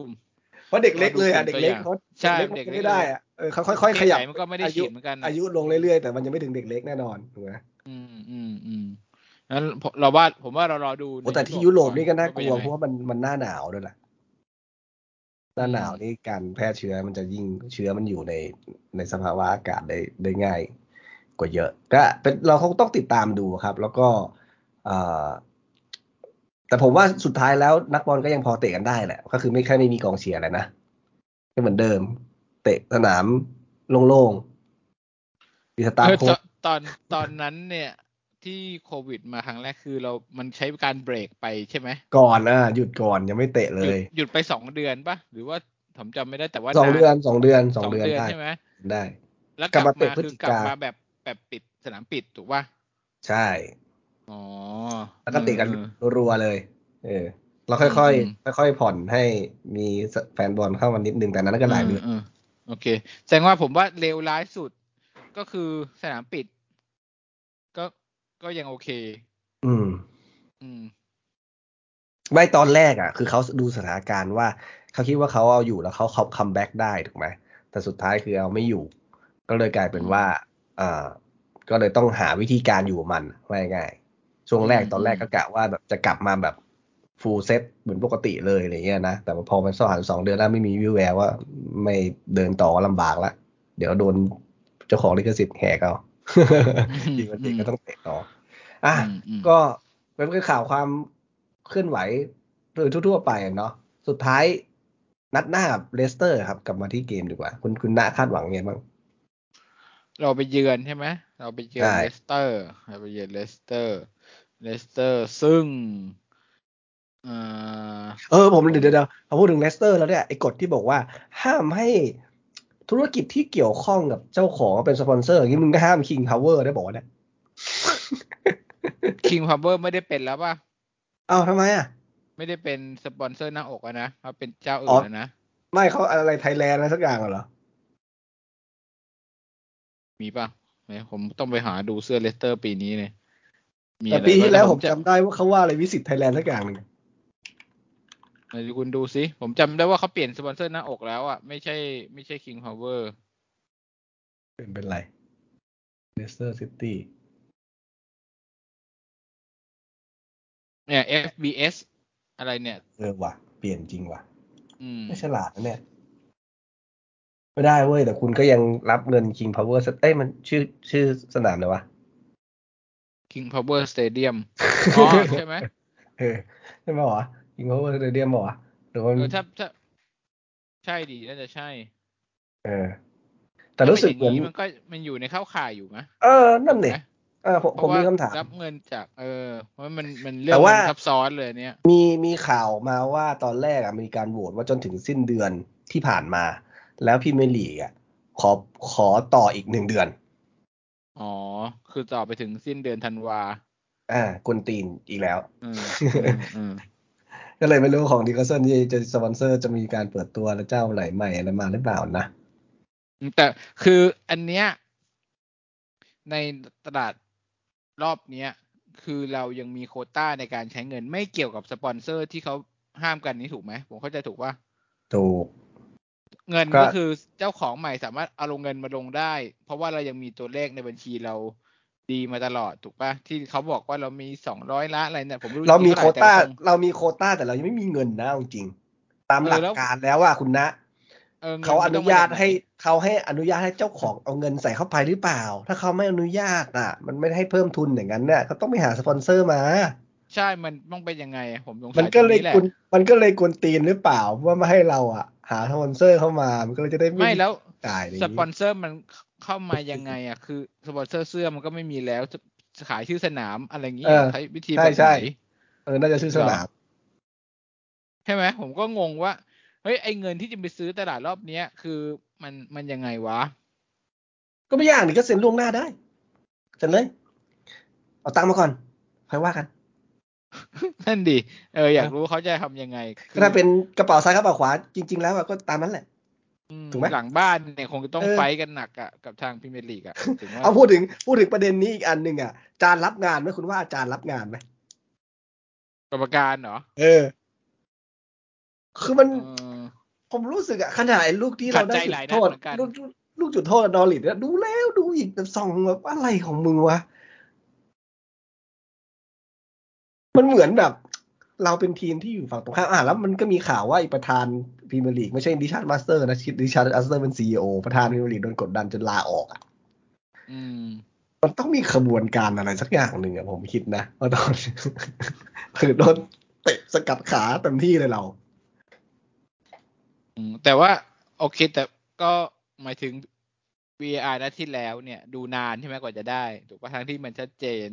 เพราะเด็กเล็กเลยอะ
เราดู
เด็กเล็ก
ตัวอย่าง
เขา
ใช่
เด็ก
เด็
เล็
ก
ก
เล็ก
ไม่ได้อะเออเขาค่อยๆขยับ
เด็กใหญ่มันก็ไม่ได้
อายุ
ฉีดเหมือนกัน
อายุลงเรื่อยๆแต่มันยังไม่ถึงเด็กเล็กแน่นอนถูกไหม
อืมอืมอืมนั้นผมเราว่าผมว่าเรารอดู
โอ้แต่ที่ยุโรปนี่ก็น่าก
เป็
ลั
ยั
ว
งไง
เพราะว่ามันมันหน้าหนาวด้วยแหละหน้าหนาว
อืม
นี่การแพร่เชื้อมันจะยิ่งเชื้อมันอยู่ในในสภาวะอากาศได้ได้ง่าย กว่าเยอะ ก็เป็นเราคงต้องติดตามดูครับ แล้วก็เอ่อ แต่ผมว่าสุดท้ายแล้วนักบอลก็ยังพอเตะกันได้แหละ ก็คือไม่แค่ไม่มีกองเชียร์แล้วนะก็เหมือนเดิม เตะสนามโล่งๆมีสตาร์
เออ
โค้
ตอ
ช
นตอนตอนนั้นเนี่ยที่โควิดมาครั้งแรกคือเรามันใช้การเบรกไปใช่ไหม
ก่อนอะหยุดก่อนยังไม่เตะเล
หยุด
ย
หยุดไปสองเดือนปะหรือว่าผมจำไม่ได้แต่ว่า
สองาเดือนสองเดือนส
ส
อ
องง
เดือน
เดือน
ได้
ใช่ไหม
ได้
แล้ว
ก
ก
ลั
ลั
บบมา
มา
เตะพฤศ
คือ
จิ
กลับ
กา
มาแบบแบบปิดสนามปิดถูกป่ะ
ใช่
อ๋อ
แล้วก็เตะกัน
เออ
รัวๆเลย เออ เรา
อื
ค่อย
มอืม
ๆค่อยๆผ่อนให้มีแฟนบอลเข้ามานิดนึงแต่นั้นก็หลายเดือน
เออโอเค แสดงว่าผมว่าเลวร้ายสุดก็คือสนามปิด ก็ก็ยังโอเค
อืม
อืม
ไม่ตอนแรกอะ คือเขาดูสถานการณ์ว่าเขาคิดว่าเขาเอาอยู่แล้วเขาเขา come back ได้ถูกไหมแต่สุดท้ายคือเอาไม่อยู่ ก็เลยกลายเป็นว่าอ่าก็เลยต้องหาวิธีการอยู่กับมันว่าง่ายๆ ช่วงแรก
อืม
ตอนแรก
อืม
ก็กะว่าแบบจะกลับมาแบบ full set เหมือนปกติเลยอะไรเงี้ยนะ แต่ว่าพอมันผ่านสองเดือนแล้วไม่มีวี่แววว่า ไม่เดินต่อก็ลำบากละเดี๋ยวโดนเจ้าของลิขสิทธิ์แหกเอาจริงมันจริงก็ต้องเตะต่ออะ
อืมอืม
ก็เป็นคือข่าวความเคลื่อนไหวโดยทั่วๆไปอะเนาะสุดท้ายนัดหน้ากับเลสเตอร์ครับกลับมาที่เกมดีกว่า คุณคุณณคาดหวังไงบ้าง
เราไปเยือนใช่ไหมเราไปเยือน
ใช่
เลสเตอร์เราไปเยือนเลสเตอร์ เลสเตอร์ซึ่งเอ่อ
เออผมเดี๋ยวเดี๋ยวเดี๋ยวพอพูดถึงเลสเตอร์แล้วเนี่ยไอ้กฎที่บอกว่าห้ามให้ธุรกิจที่เกี่ยวข้องกับเจ้าของเป็นสปอนเซอร์อย่างนี้มึงก็ห้าม King Power ได้บอกว่าเนี่ย
King Power ไม่ได้เป็นแล้วป่ะ
เอ้าทำไมอะ
ไม่ได้เป็นสปอนเซอร์หน้าอกอะนะเขาเป็นเจ้า
อ๋
อื่
อ
นแล้วนะ
ไม่เขาอะไรไทยแลนด์อะไรสักอย่างเหรอ
มีป่ะเนี่ยผมต้องไปหาดูเสื้อเลสเตอร์ปีนี้เนี่ยมี
แต่
อะไร
ปีที่แล้ว
บ้าง
ผมจำได้ว่าเขาว่าอะไร Visit Thai land สักอย่างหนึ่ง
ไหนคุณดูสิผมจำได้ว่าเขาเปลี่ยนสปอนเซอร์หน้าอกแล้วอะไม่ใช่ไม่ใช่ King Power
เป็นเป็นไรเลสเตอร์ซิตี้
เนี่ย FBS อะไรเนี่ย
เออว่ะ เปลี่ยนจริงว่ะ
อืม
ไม่ฉลาดนะเนี่ย ไม่ได้เว้ย แต่คุณก็ยังรับเงิน King Power เอ้ยมันชื่อชื่อสนามเลยวะ
King Power Stadium อ๋อใช่ไหม
เออใช่ไหมวะ King Power Stadium บอกวะหรือว่า
เออถ้าถ้าใช่ดีน่าจะใช่
เออ แต่รู้สึกเหมือน
ถ้าป็ย่างมันก็มันอยู่ในเข้าข่ายอยู่ไหม
เออ นั่นนี่
ไหม
เออผม
เพ
ผม
ราะว่า
มีคำถาม
รับเงินจาก เออเพราะมันมันเรื่อ
แต่
ง
ว่า
มันซับซ้อนเลยเนี่ย
มีมีข่าวมาว่าตอนแรกอะมีการโหวตว่าจนถึงสิ้นเดือนที่ผ่านมา แล้วพรีเมียร์ลีกอะขอขอต่ออีกหนึ่งเดือน
อ๋อ คือต่อไปถึงสิ้นเดือนธันวา
อ่ากวนตีนอีกแล้ว
อืมอืมอืม
ก็เลยไม่รู้ของดิคาสันที่จะสปอนเซอร์จะมีการเปิดตัวแล้วเจ้าไหนใหม่อะไรมาหรือเปล่านะ
แต่คืออันเนี้ยในตลาดรอบเนี้ย คือเรายังมีโควต้าในการใช้เงินไม่เกี่ยวกับสปอนเซอร์ที่เขาห้ามกันนี้ถูกไหมผมเข้าใจถูกว่า
ถูก
เงิน
ก็
ก็คือเจ้าของใหม่สามารถเอาลงเงินมาลงได้ เพราะว่าเรายังมีตัวเลขในบัญชีเราดีมาตลอดถูกปะที่เขาบอกว่าเรามีสองร้อยล้านอะไรเนี่ยผมไรู้
เรามี
ท่
โคว
ไห
ต้า
แคง
เรามีโควต้าแต่เรายังไม่มีเงินนะเอาจริง ตาม
เออ
หลัก
แล้ว
การแล้วว่าคุณนะ
เอองิ
เขาอนุญาต
มัต้งมจกไให้
เขาให้อนุญาตให้เจ้าของเอาเงินใส่เข้าไปหรือเปล่า ถ้าเขาไม่อนุญาตอะ มันไม่ให้เพิ่มทุนอย่างนั้นเนี่ยเขาต้องไปหาสปอนเซอร์มา
ใช่มันต้องเป็นยังไง ผมสงสัย
มันก็เลย
ตรงนี้แหละ
กุนมันก็เลยกวนตีนหรือเปล่าว่าไม่ให้เราอะ หาสปอนเซอร์เข้ามา มันก็เลยจะได้
ไม่แล้ว
จ่ายอย่างนี้ ส
ปอนเซอร์มันเข้ามายังไงอะคือสปอนเซอร์เสื้อมันก็ไม่มีแล้วจะจะขายชื่อสนามอะไรอย่างงี้
เออ
ใช้วิธี
ใช่
แบบ
ใช่
ไหน
เออน่าจะชื่อสนาม
ใช่ไหมผมก็งงว่าเฮ้ยไอเงินที่จะไปซื้อตลาดรอบเนี้ย คือมันมันยังไงวะ
ก็ไม่ยากนี่ก็เซ็นล่วงหน้าได้เซ็นเลย เอาตังค์มาก่อนค่อยว่ากัน
นั่นดิเอออยากรู้เขาจะทำยังไงคื
ถ้าเป็นกระเป๋าซ้ายกระเป๋าขวาจริง ๆ แล้วอะก็ตามนั้นแหละ
อืม
ถูกไหม
หลังบ้านเนี่ยคงจะต้อง
เออ
ไฟท์กันหนักอะกับทางพรีเมียร์ลีกอะถึงว่า
เอาพูดถึงพูดถึงประเด็นนี้อีกอันหนึ่งอะอาจารย์รับงานไหมคุณว่าอาจารย์รับงานไหม
กรรมการเหรอ
เออ คือมัน
เออ
ผมรู้สึกอะขนาดไอ้ลูกที่เราได้
ขัดใจ
จุ
หลาย
ด
นัด
โทษ
เหมือนกัน
ลูกลูกจุดโทษนอริชเนี่ยดูแล้วดูอีกแบบส่องแบบอะไรของมึงวะ มันเหมือนแบบ เราเป็นทีมที่อยู่ฝั่งตรงข้ามอะแล้วมันก็มีข่าวว่าไอ้ประธานพรีเมียร์ลีกไม่ใช่ริชาร์ดมาสเตอร์นะริชาร์ดมาสเตอร์เป็น CEO ประธานพรีเมียร์ลีกโดนกดดันจนลาออกอะ
อืม
มันต้องมีขบวนการอะไรสักอย่างหนึ่งอะผมคิดนะว่าตอนคือโดนเตะสกัดขาเต็มที่เลยเรา
อืมแต่ว่าโอเค แต่ก็หมายถึง VAR นัดที่แล้วเนี่ย ดูนานใช่ไหมกว่าจะได้ ถูกป่ะทั้งที่มันชัดเจน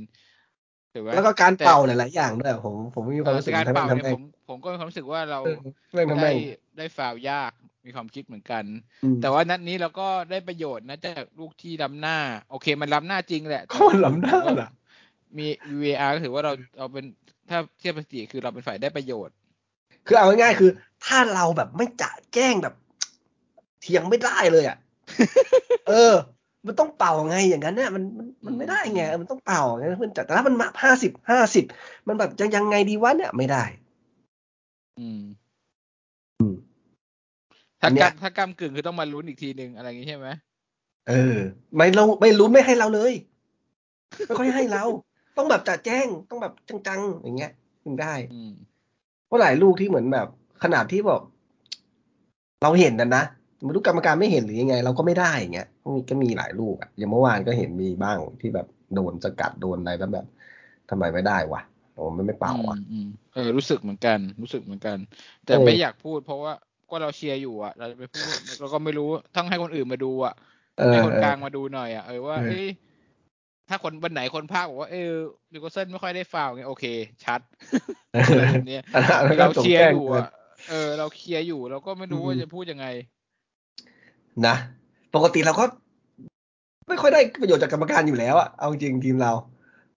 ถูกไหม
แล้วก็การ
แต่
เป่าหลายๆอย่างด้วยผมผมมีความรู้สึก
การ
ทำ
เป่า
ทำ
เนี่ย
ให้
ผมผมก็มีความรู้สึกว่าเรา
เออแม่งทำ
ได้
แม่ง
ได้ฟาวยากมีความคิดเหมือนกัน
อืม
แต่ว่านัดนี้เราก็ได้ประโยชน์นะจากลูกที่ล้ำหน้า โอเค มันล้ำหน้าจริงแหละ
ก็มันล้ำหน้าน่ะ
มี VAR ก็ถือว่าเราเราเป็นถ้าเทียบสถิติคือเราเป็นฝ่ายได้ประโยชน์
คือเอาง่ายๆคือ ถ้าเราแบบไม่จะแจ้งแบบเถียงไม่ได้เลยอะ เออ มันต้องเป่าไงอย่างนั้นเนี่ยมันมันมันไม่ได้ไงมันต้องเป่าไงเพื่อนแต่ถ้ามันมาห้าสิบห้าสิบมันแบบยังยังไงดีวะเนี่ยไม่ได้
อืม
อืมอั
ถ้าน
เนี้
ก
ยำ
ถ้ากำกึ่งคือต้องมาลุ้นอีกทีหนึ่งอะไรอย่างงี้ใช่ไหม
เออ ไม่เราไม่รู้ไม่ให้เราเลยไม่ค่อยให้เรา ต้องแบบจะแจ้งต้องแบบจังๆ อย่างเงี้ยถึงได้
อืม
เพราะหลายลูกที่เหมือนแบบ ขนาดที่แบบเราเห็นนะนะ ไม่รู้กรรมการไม่เห็นหรือยังไง เราก็ไม่ได้อย่างเงี้ยมีก็มีหลายลูกอะอย่างเมื่อวานก็เห็นมีบ้างที่แบบโดนสกัดโดนอะไรแล้วแบบทำไมไม่ได้วะโอ้ไม่ไม่เป่าอะ
อืมอืมเออรู้สึกเหมือนกันรู้สึกเหมือนกัน แต่
เออ
ไม่อยากพูดเพราะว่าก็เราเชียร์อยู่อะ เราจะไปพูดเราก็ไม่รู้ต้องให้คนอื่นมาดูอะ
เออ
ให้คน
เออก
ลางมาดูหน่อยอะเออว่า
เออ
เอ้ยถ้าคนวันไหนคนภาคบอกว่าเออลิโกเซนไม่ค่อยได้ฟาวล์ไงโอเค ชัดอะไรแบบเนี้ย
อันนั้นก็
เรา
จง
เชียร์
แจ้ง
อยู่
เกิน
อะเออ เราเคลียร์อยู่เราก็ไม่รู้
อืม
ว่าจะพูดยังไง
นะ ปกติเราก็ไม่ค่อยได้ประโยชน์จากกรรมการอยู่แล้วอะเอาจริงทีมเรา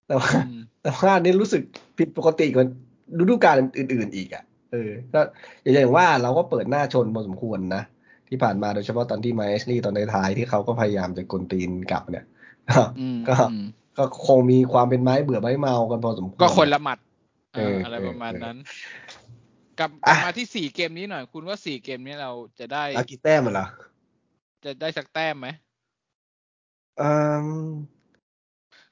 แต่ว่า
อืม
แต่ว่าอันนี้รู้สึกผิดปกติกว่าฤดูกาลอื่น ๆ อีกอะเออ ก็อย่างว่าเราก็เปิดหน้าชนพอสมควรนะ ที่ผ่านมาโดยเฉพาะตอนที่มาเอสลี่ตอนท้ายๆที่เขาก็พยายามจะกลตีนกลับเนี่ย
อืม
ก็
อืม
ก็คงมีความเป็นไม้เบื่อไม้เมากันพอสมควร
ก็คนละหมัด
เออ
อะไร
เออ
ประมาณ
เออ
นั้นกลับกลับมาที่สี่เกมนี้หน่อย คุณว่าสี่เกมนี้เราจะได้
อากี่แต้มเหรอ
จะได้สักแต้มไหม
อืม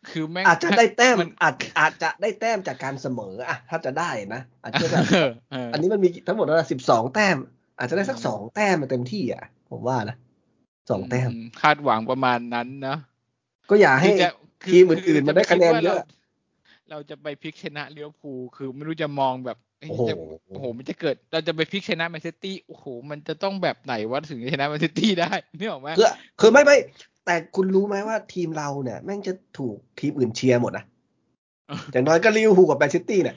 คือแม่ง
อาจจะได้แต้ม
น
อาจอาจจะได้แต้มจากการเสมออะถ้าจะได้นะอาจจะแบบ
เออเออ
อันนี้มันมีทั้งหมดแล้วสิบสองแต้ม อาจจะได้สักสองแต้มมาเต็มที่อะ ผมว่านะสองแต้ม
คาดหวังประมาณนั้นนะ
ก็อย่าให้
คือจะ
ทีมอื่นๆมาได้คะแนนเยอะเรา
เราจะไปพลิกชนะลิเวอร์พูลคือไม่รู้จะมองแบบเอ้ย
โอ้โห
จะโอ้โห มันจะเกิด เราจะไปพลิกชนะแมนซิตี้ โอ้โห มันจะต้องแบบไหนวะถึงจะชนะแมนซิตี้ได้นึกออกไหม
คือคือไม่ไม่ แต่คุณรู้ไหมว่าทีมเราเนี่ย แม่งจะถูกทีมอื่นเชียร์หมดนะ อย่างน้อยก็ลิเวอร์พูลกับแมนซิตี้เนี่ย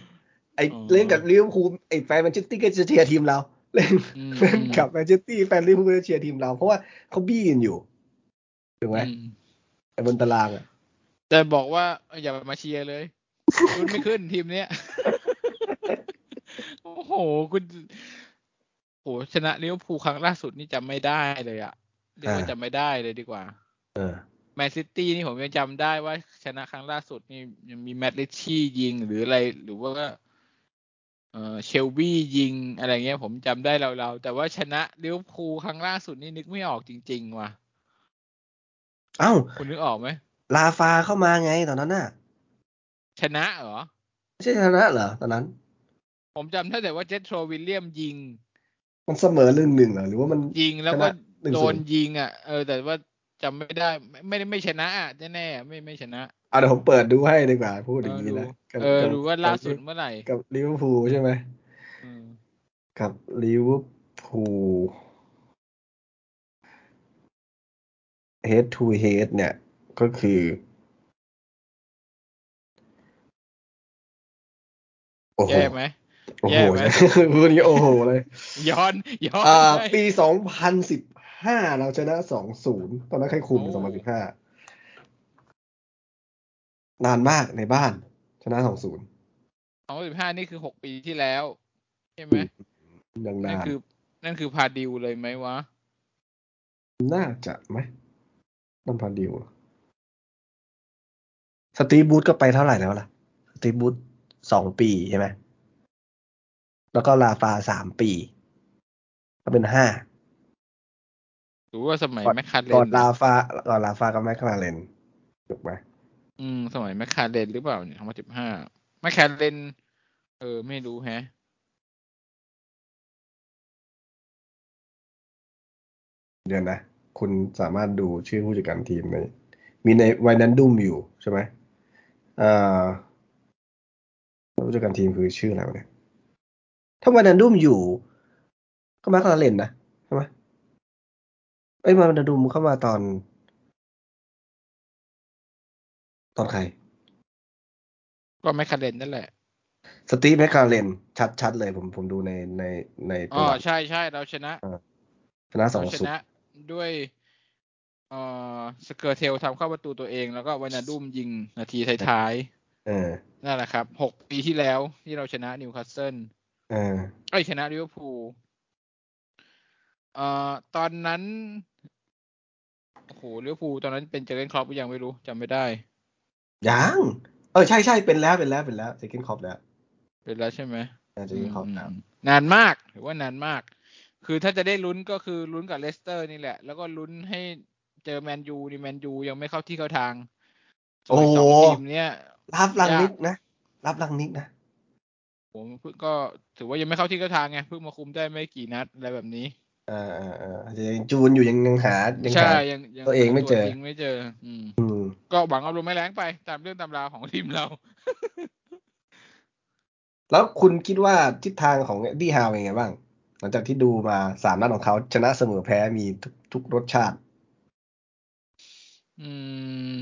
ไอ
อ๋อ
เล่นกับลิเวอร์พูลไอแฟนแมนซิตี้ก็จะเชียร์ทีมเรา เล่น
อืม
เล่นกับแมนซิตี้แฟนลิเวอร์พูลก็จะเชียร์ทีมเรา เพราะว่าเขาบี้กันอยู่ ถูกไหม
อืม
ไอบนตารางอะ
แต่บอกว่าอย่ามาเชียร์เลยรุ่นไม่ขึ้นทีมเนี้ยโอ้โห คุณโหชนะลิเวอร์พูลครั้งล่าสุดนี่จำไม่ได้เลยอะเรียกว่าจำไม่ได้เลยดีกว่า
เออ
แมนซิตี้นี่ผมยังจำได้ว่าชนะครั้งล่าสุดนี่ยังมีแมตริตชี่ยิงหรืออะไร หรือว่าเออเชลบี้ยิงอะไรเงี้ย ผมจำได้เราๆแต่ว่าชนะลิเวอร์พูลครั้งล่าสุดนี่นึกไม่ออกจริง ๆ ว่ะ
เอ้า
คุณนึกออกไหม
ราฟาเข้ามาไงตอนนั้นน่ะ
ชนะเหรอ
ไม่ใช่ชนะเหรอตอนนั้น
ผมจำได้แต่ว่าเจสโทรวิลเลียมยิง
มันเสมอหนึ่งหนึ่งเหรอหรือว่ามัน
ยิงแล้วก็
ชนะ1-0
โดนยิงอะ เออ แต่ว่าจำไม่ได้ไม่ไม่ได้ไม่ชนะอะแน่ๆไม่ไม่ชนะ
อะเดี๋ยวผมเปิดดูให้ดีกว่าพูดอย่างนี้
เออดู
นะกับ
เออ
กับ
ดูว่าล่าสุด
กับ
เมื่อไหร่
กับลิเวอร์พูลใช่ไหม
อืม
กับลิเวอร์พูล head to head เนี่ย ก็คือ โอ้โห
แย่ไหม
โอ้โหแย่
ไหม
พูดอย่างนี้โอ้โหเลย
ย้อน ย้อน
อ่า
ไป
ปีสองพันสิบห้าเราชนะสองศูนย์ตอนนั้นใครคุม
โอ้
สองพันสิบห้านานมากในบ้าน ชนะสองศูนย์
สองพันสิบห้านี่คือหกปีที่แล้วใช่ไหม
ยัง
นั่
นานน
คือ นั่นคือพาดิวเลยไหมวะ
น่าจะไหมน้ำพันดิวสตีฟบูธก็ไปเท่าไหร่แล้วล่ะ สตีฟบูธสองปีใช่ไหม แล้วก็ลาฟาสามปี ก็เป็นห้า
หรือว่าสมัย
ก่อน
แมคคาเร
ก่อน
น
ลาฟาก่อนลาฟากับแมคคาเรนถูกไหม
อืม สมัยแมคคาเรนหรือเปล่าเนี่ยสองพันสิบห้าแมคคาเรนเออ ไม่รู้แฮะ
เดี๋ยวนะ คุณสามารถดูชื่อผู้จัดการทีมในมีในไวนันดุมอยู่ใช่ไหมอ่าผู้จัดการทีมคือชื่ออะไรวะเนี่ย ถ้าไวนันดุมอยู่ ก็แมคคาเรนนะใช่ไหมเอ้ยไวนันดุมเข้ามาตอน ตอนใคร
ก็แมคคาเรนนั่นแหละ
สตีฟแมคคาเรนชัดชัดเลยผมผมดูในในใน
อ๋
ตั
อ
ว
ใช่ใช่เราชนะ
ชนะสอง
เราช
ศูน
นะ
ย์
ด้วยเอ่อสเกอร์เทลทำเข้าประตูตัวเอง แล้วก็ไวนัลดุมยิงนาทีท้าย
เออ
ๆนั่นแหละครับหกปีที่แล้วที่เราชนะนิวคาสเซิล
เออ
เอ้ยชนะลิเวอร์พูลเอ่อตอนนั้นโอ้โหลิเวอร์พูลตอนนั้นเป็นเจอร์เกนคล็อปป์หรือยังไม่รู้จำไม่ได้
ยัง เออใช่ใช่เป็นแล้วเป็นแล้วเป็นแล้ว second คล็อปป์แล้ว
เป็นแล้วใช่ไหม
เซคันด์คอปแล้ว
อืมนานมากถือว่านานมาก คือถ้าจะได้ลุ้นก็คือลุ้นกับเลสเตอร์นี่แหละ แล้วก็ลุ้นให้เจอแมนยูนี่แมนยูยังไม่เข้าที่เข้าทางส่วน
โอ้โห
สองทีมเนี้ย
รับลัง
ยาก
นิกนะ รับลังนิกนะ
ผมเพิ่งก็ถือว่ายังไม่เข้าที่เข้าทางไงเพิ่งมาคุมได้ไม่กี่นัดอะไรแบบนี้
เออเออเอออาจจะยังจูนอยู่ยังยังหายัง
ใช่
หา
ยังยัง
ตัวเองไม่เจอ
วจริงไม่เจออืม
อืม
ก็หวังเอาลมไม่แรงไปตามเรื่องตำราของทีมเรา
แล้วคุณคิดว่าทิศทางของดีฮาวเป็นไงบ้าง หลังจากที่ดูมาสามนัดของเขาชนะเสมอแพ้มีทุกทุกรสชาติ
อืม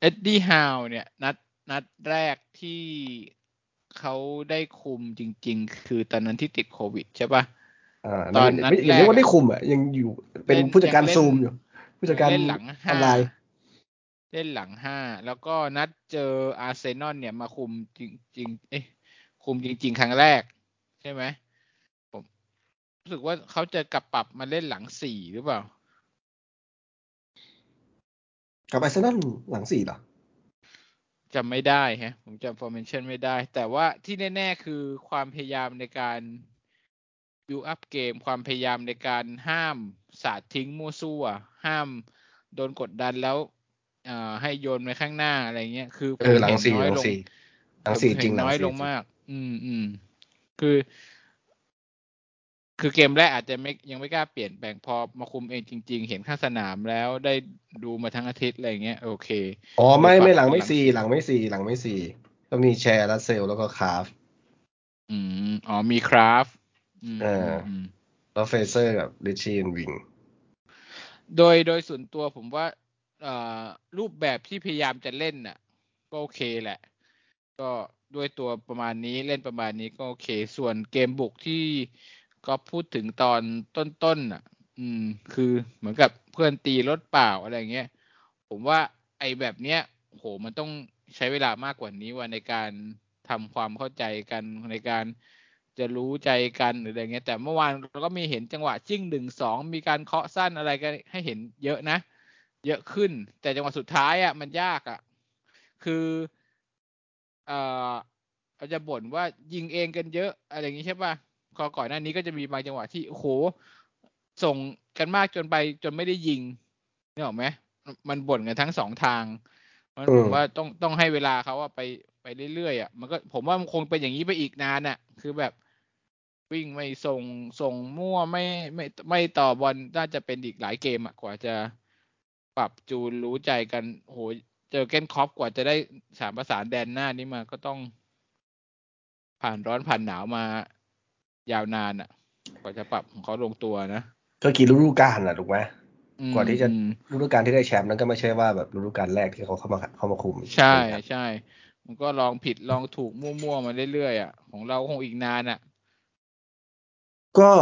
เอ็ดดี้ฮาวเนี่ย นัดนัดแรกที่ เขาได้คุมจริง ๆ คือตอนนั้นที่ติดโควิดใช่ปะ
อ่า
ตอนนัด
ไม่อย่า
แรก
เรียกว่าได้คุมอะยังอยู่เป็น
เล่น
ผู้จัดการ
ยังเล่น
ซูมอยู่ ผู้จัดการ
เล่นหลัง
อ
ห้า
อนไลน์
เล่นหลังห้าแล้วก็นัดเจออาร์เซนอลเนี่ยมาคุมจริงๆเอ๊ะคุมจริง ๆ ครั้งแรก ใช่ไหมผมรู้สึกว่าเขาจะกลับปรับมาเล่นหลังสี่หรือเปล่า
กับไอซ์นั่นหลังสี่เหรอ
จำไม่ได้ฮะผมจำ formation ไม่ได้ แต่ว่าที่แน่ ๆ คือความพยายามในการบิวอัพเกม ความพยายามในการห้ามสาดทิ้งมั่วซั่ว ห้ามโดนกดดันแล้วให้โยนไปข้างหน้าอะไรเงี้ย คือ
เออหลังสี่หลังสี่หลังสี่จริง
น้อยลงมาก อืมอืมคือ คือเกมแรกอาจจะไม่ยังไม่กล้าเปลี่ยนแปลงพอมาคุมเองจริง ๆ เห็นข้างสนามแล้วได้ดูมาทั้งอาทิตย์อะไรเงี้ยโอเค
อ๋อไม่ไม่หลังไม่สี่หลังไม่สี่หลังไม่สี่ก็มีแชร์และเซลแล้วก็คราฟ
อืมอ๋อมีคราฟ
เออแล้วเฟเซอร์กับดิชีนวิง
โดยโดยส่วนตัวผมว่ารูปแบบที่พยายามจะเล่นน่ะ ก็โอเคแหละ ก็ด้วยตัวประมาณนี้เล่นประมาณนี้ก็โอเค ส่วนเกมบุกที่ ก็พูดถึงตอนต้นๆอะ อืม คือเหมือนกับเพื่อนตีรถเปล่าอะไรเงี้ย ผมว่าไอ้แบบเนี้ยโหมันต้องใช้เวลามากกว่านี้ว่าในการทำความเข้าใจกันในการจะรู้ใจกันหรืออะไรเงี้ย แต่เมื่อวานเราก็มีเห็นจังหวะจิ้งหนึ่งสองมีการเคาะสั้นอะไรกันให้เห็นเยอะนะ เยอะขึ้น แต่จังหวะสุดท้ายอะ มันยากอะ คือเอ่อเราจะบ่นว่ายิงเองกันเยอะอะไรอย่างนี้ใช่ป่ะ อก่อนหน้านี้ก็จะมีบางจังหวะที่โอ้โหส่งกันมากจนไปจนไม่ได้ยิงนี่หรอไหมมันบ่นกันทั้งสองทางมันผมว่าต้องต้องให้เวลาเขาว่าไปไปเรื่อยๆอะมันก็ผมว่ามันคงเป็นอย่างนี้ไปอีกนานอะ คือแบบวิ่งไม่ส่งส่งมั่วไม่ไม่ไม่ต่อบอลน่าจะเป็นอีกหลายเกมอะกว่าจะปรับจูนรู้ใจกันโหเจอเกนคอปกว่าจะได้สามประสานแดนหน้านี้มาก็ต้องผ่านร้อนผ่านหนาวมา ยาวนานอะ กว่าจะปรับของเขาลงตัวนะ
ก็กี่ฤดูกาลอะถูกไหมกว่าที่จะฤดูกาลที่ได้แชมป์นั้นก็ไม่ใช่ว่าแบบฤดูกาลแรกที่เขาเข้ามาเข้ามาคุม
ใช่ใช่ มันก็ลองผิดลองถูกมั่วๆมาเรื่อยๆอะของเราคงอีกนานอะ
ก็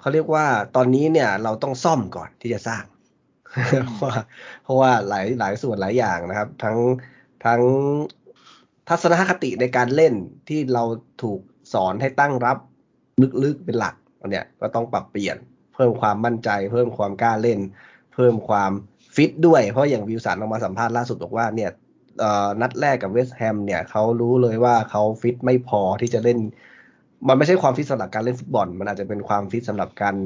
เขาเรียกว่าตอนนี้เนี่ย เราต้องซ่อมก่อนที่จะสร้าง เพราะว่าเพราะว่าหลายหลายส่วนหลายอย่างนะครับ ทั้งทั้ง ทัศนคติในการเล่นที่เราถูกสอนให้ตั้งรับลึกๆเป็นหลักเนี่ยก็ต้องปรับเปลี่ยน เพิ่มความมั่นใจ เพิ่มความกล้าเล่น เพิ่มความฟิตด้วย เพราะอย่างวิวสันออกมาสัมภาษณ์ล่าสุดบอกว่าเนี่ยนัดแรกกับเวสต์แฮมเนี่ยเขารู้เลยว่าเขาฟิตไม่พอที่จะเล่น มันไม่ใช่ความฟิตสำหรับการเล่นฟุตบอล มันอาจจะเป็นความฟิตสำหรับการ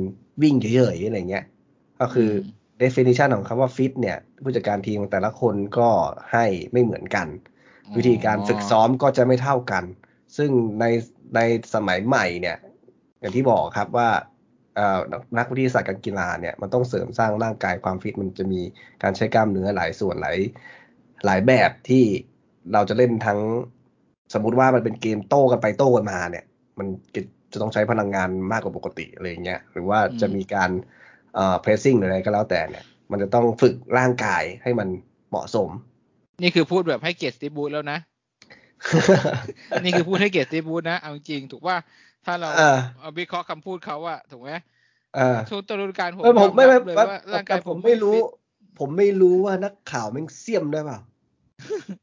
วิ่งเฉยๆอะไรเงี้ยก็คือ definition ของคำว่าฟิตเนี่ยผู้จัดการทีมแต่ละคนก็ให้ไม่เหมือนกัน วิธีการฝึกซ้อมก็จะไม่เท่ากัน ซึ่งในในสมัยใหม่เนี่ย อย่างที่บอกครับว่านักวิทยาศาสตร์การกีฬาเนี่ยมันต้องเสริมสร้างร่างกายความฟิตมันจะมีการใช้กล้ามเนื้อหลายส่วนหลายหลายแบบที่เราจะเล่นทั้งสมมุติว่ามันเป็นเกมโต้กันไปโต้กันมาเนี่ย มันจะต้องใช้พลังงานมากกว่าปกติอะไรเงี้ยหรือว่าจะมีการเอ่อ pressing อะไรก็แล้วแต่เนี่ย มันจะต้องฝึกร่างกายให้มันเหมาะสม
นี่คือพูดแบบให้เกียรติสตีบูธแล้วนะ นี่คือพูดให้เกียรติสตีบูธนะ เอาจริงถูกว่าถ้าเราเอาวิเคราะห์คำพูดเขาอะถูกไหมช่วงต้นฤดูกาลผม
ผมไม่ไม่ร่างกายผมไม่รู้ ผมไม่รู้ว่านักข่าวแม่งเสี่ยมได้เปล่า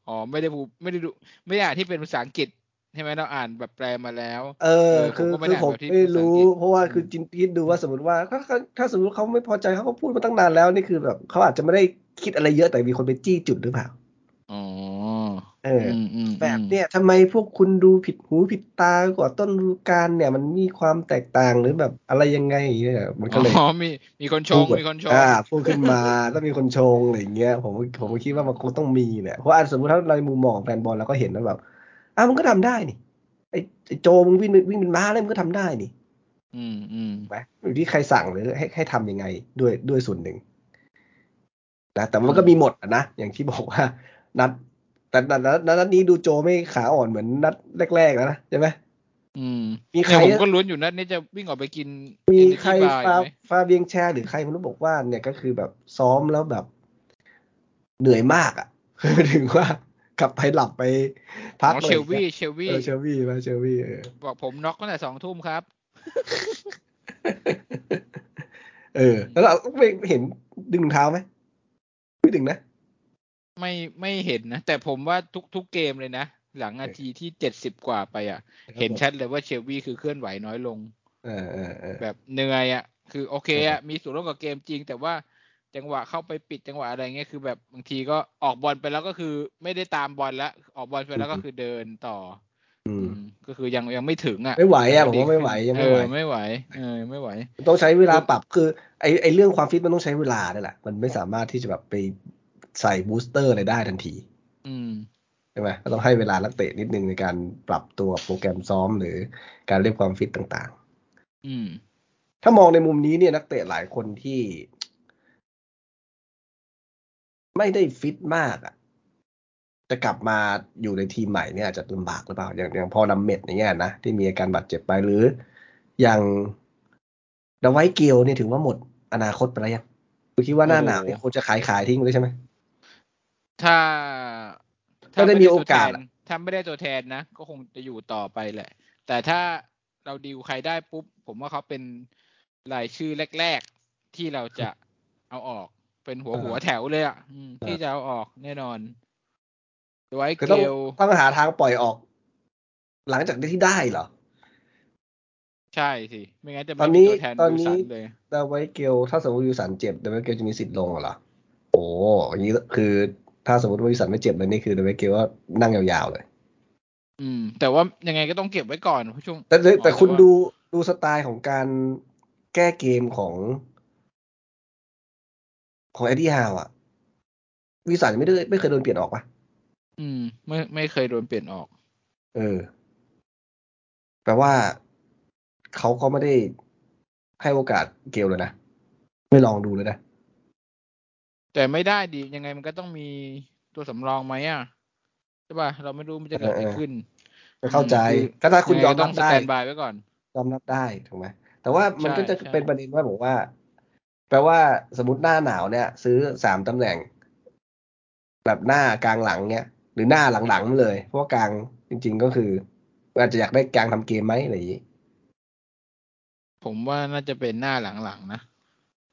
อ๋อไม่ได้พูดไม่ได้ดูไม่ได้อ่านที่เป็นภาษาอังกฤษใช่ไหมเราอ่านแบบแปลมาแล้ว
เออ คือคือผมไม่รู้ เพราะว่าคือจินคิดดูว่าสมมติว่าถ้าถ้าสมมติเขาไม่พอใจเขาก็พูดมาตั้งนานแล้วนี่คือแบบเขาอาจจะไม่ได้คิดอะไรเยอะแต่มีคนไปจี้จุดหรือเปล่า
อ๋อ
เออแบบเนี้ยทำไมพวกคุณดูผิดหูผิดตากว่าต้นฤดูกาลเนี่ย มันมีความแตกต่างหรือแบบอะไรยังไงเนี่ยมันก็เลย
อ๋อมีมีคนชงมีคนชง
อ่าพูดขึ้นมาแล้วมีคนชงอะไรอย่างเงี้ยผมผมคิดว่ามันคงต้องมีแหละเพราะอันสมมติถ้าในมุมมองแฟนบอลเราก็เห็นแล้วแบบอะมันก็ทำได้นี่ไอ้โจมึงวิ่งวิ่งเป็นม้าเลยมึงก็ทำได้นี่
อืมอืม
ไหมอยู่ที่ใครสั่งหรือให้ให้ทํำยังไงด้วยด้วยส่วนหนึ่งนะแต่มันก็มีหมดนะอย่างที่บอกว่านัด แต่นัดนัดนี้ดูโจไม่ขาอ่อนเหมือนนัดแรกๆแล้วนะใช่ไหม
อืมมีใครผมก็ลุ้นอยู่นัดนี้จะวิ่งออกไปกิน
มีใครฟาฟาเบียงแชร์หรือใครมันรู้บอกว่า เนี่ยก็คือแบบซ้อมแล้วแบบ เหนื่อยมากอะถึงว่ากลับไปหลับไปพัก
เลยเชลวี่เชลวี่
เชลวี่มาเชลวี่
บอกผมน็อกตั้งแต่สองทุ่มครับ
เออ แล้วเราไม่เห็นดึงเท้าไหมไม่ดึงนะ
ไม่ไม่เห็นนะ แต่ผมว่าทุกทุกเกมเลยนะ หลังนาทีที่เจ็ดสิบกว่าไปอะ เห็นชัดเลยว่าเชลวี่คือเคลื่อนไหวน้อยลง
เออเออ
แบบเหนื่อยอะ คือโอเคอะมีส่วนร่วมกับเกมจริง แต่ว่าจังหวะเข้าไปปิดจังหวะอะไรเงี้ยคือแบบบางทีก็ออกบอลไปแล้วก็คือไม่ได้ตามบอลแล้ว ออกบอลไปแล้วก็คือเดินต่อ
อืม
อืมก็คือยังยังไม่ถึงอะ
ไม่ไหวอะผมว่าไม่ไหวยัง
เออ
ไม่ไหว
ไม่ไหวเออไม่ไหว
ต้องใช้เวลาปรับคือไอไอเรื่องความฟิตมันต้องใช้เวลาเนี่ยแหละ มันไม่สามารถที่จะแบบไป ใส่ booster อะไรได้ทันที
อืม
ใช่ไหมก็ต้องให้เวลานักเตะนิดนึงในการปรับตัวโปรแกรมซ้อมหรือการเรียกความฟิตต่าง
อืม
ๆถ้ามองในมุมนี้เนี่ยนักเตะหลายคนที่ ไม่ได้ฟิตมากอะจะกลับมาอยู่ในทีมใหม่เนี่ยอาจจะลำบากหรือเปล่า อย่างอย่างพอลดัมเมตต์อย่างเงี้ยนะที่มีอาการบาดเจ็บไปหรือ อย่างดไวท์เกลเนี่ยถือว่าหมดอนาคตไปแล้วยังคุณคิดว่าหน้าหนาวเนี่ยควรจะขายขายทิ้งเลยใช่ไหม
ถ้า
ถ้าได้มีโอกาส
ตัวแทนถ้าไม่ได้ตัวแทนนะ ก็คงจะอยู่ต่อไปแหละ แต่ถ้าเราดีลใครได้ปุ๊บ ผมว่าเขาเป็นรายชื่อแรก ๆ ที่เราจะเอาออกเป็นหัว
อ่า
หัวแถวเลยอะอืม
อ่า
ที่จะเอาออกแน่นอนไว้
คือ
เก
ต้อง
ล
ต้องหาทางปล่อยออก หลังจากที่ได้เหรอ
ใช่สิ ไม่งั้นจะ
ตอ
ไม่
น
มี
นี้
ตัวแทน
ตอน
วิล
นี้
สันเลย
ดาไวเกลถ้าสมมติวิลสันเจ็บดาไวเกลจะมีสิทธิ์ลงเหรอโอ้อย่างนี้คือ ถ้าสมมติว่าวิลสันไม่เจ็บเลยนี่คือดาไวเกลก็นั่งยาวๆเลย
อืม แต่ว่ายังไงก็ต้องเก็บไว้ก่อนเพราะช่วง
แต่แต่แต่
อ๋อ
คุณ
ว่า
ดูดูสไตล์ของการแก้เกมของ ของเอ็ดดี้ฮาวอะวิลสันไม่ได้ไม่เคยโดนเปลี่ยนออกปะ
อืม ไม่ไม่เคยโดนเปลี่ยนออก
เออ แปลว่าเขาก็ไม่ได้ให้โอกาสเกลเลยนะ ไม่ลองดูเลยนะ
แต่ไม่ได้ดียังไงมันก็ต้องมีตัวสำรองไหมอะใช่ป่ะเราไม่รู้มันจะเกิดอะไร
เออเออ
ขึ้น
ไม่เข้าใจ
อืมคือ
ก็ถ้าคุณยอม
งไงก็ต้
รั
อบงส
ได้
แตนบายไว้ก่อน
ยอมรับได้ถูกไหมแต่ว่ามัน
ใช่
ก็จะ
ใช่
เป็นประเด็นว่าบอกว่า แปลว่าสมมติหน้าหนาวเนี่ย ซื้อสามตำแหน่ง แบบหน้ากลางหลังเนี่ย หรือหน้าหลังๆเลย เพราะว่ากลางจริง ๆ ก็คืออาจจะอยากได้กลางทำเกมไหมอะไรอย่างนี้
ผมว่าน่าจะเป็นหน้าหลังๆนะ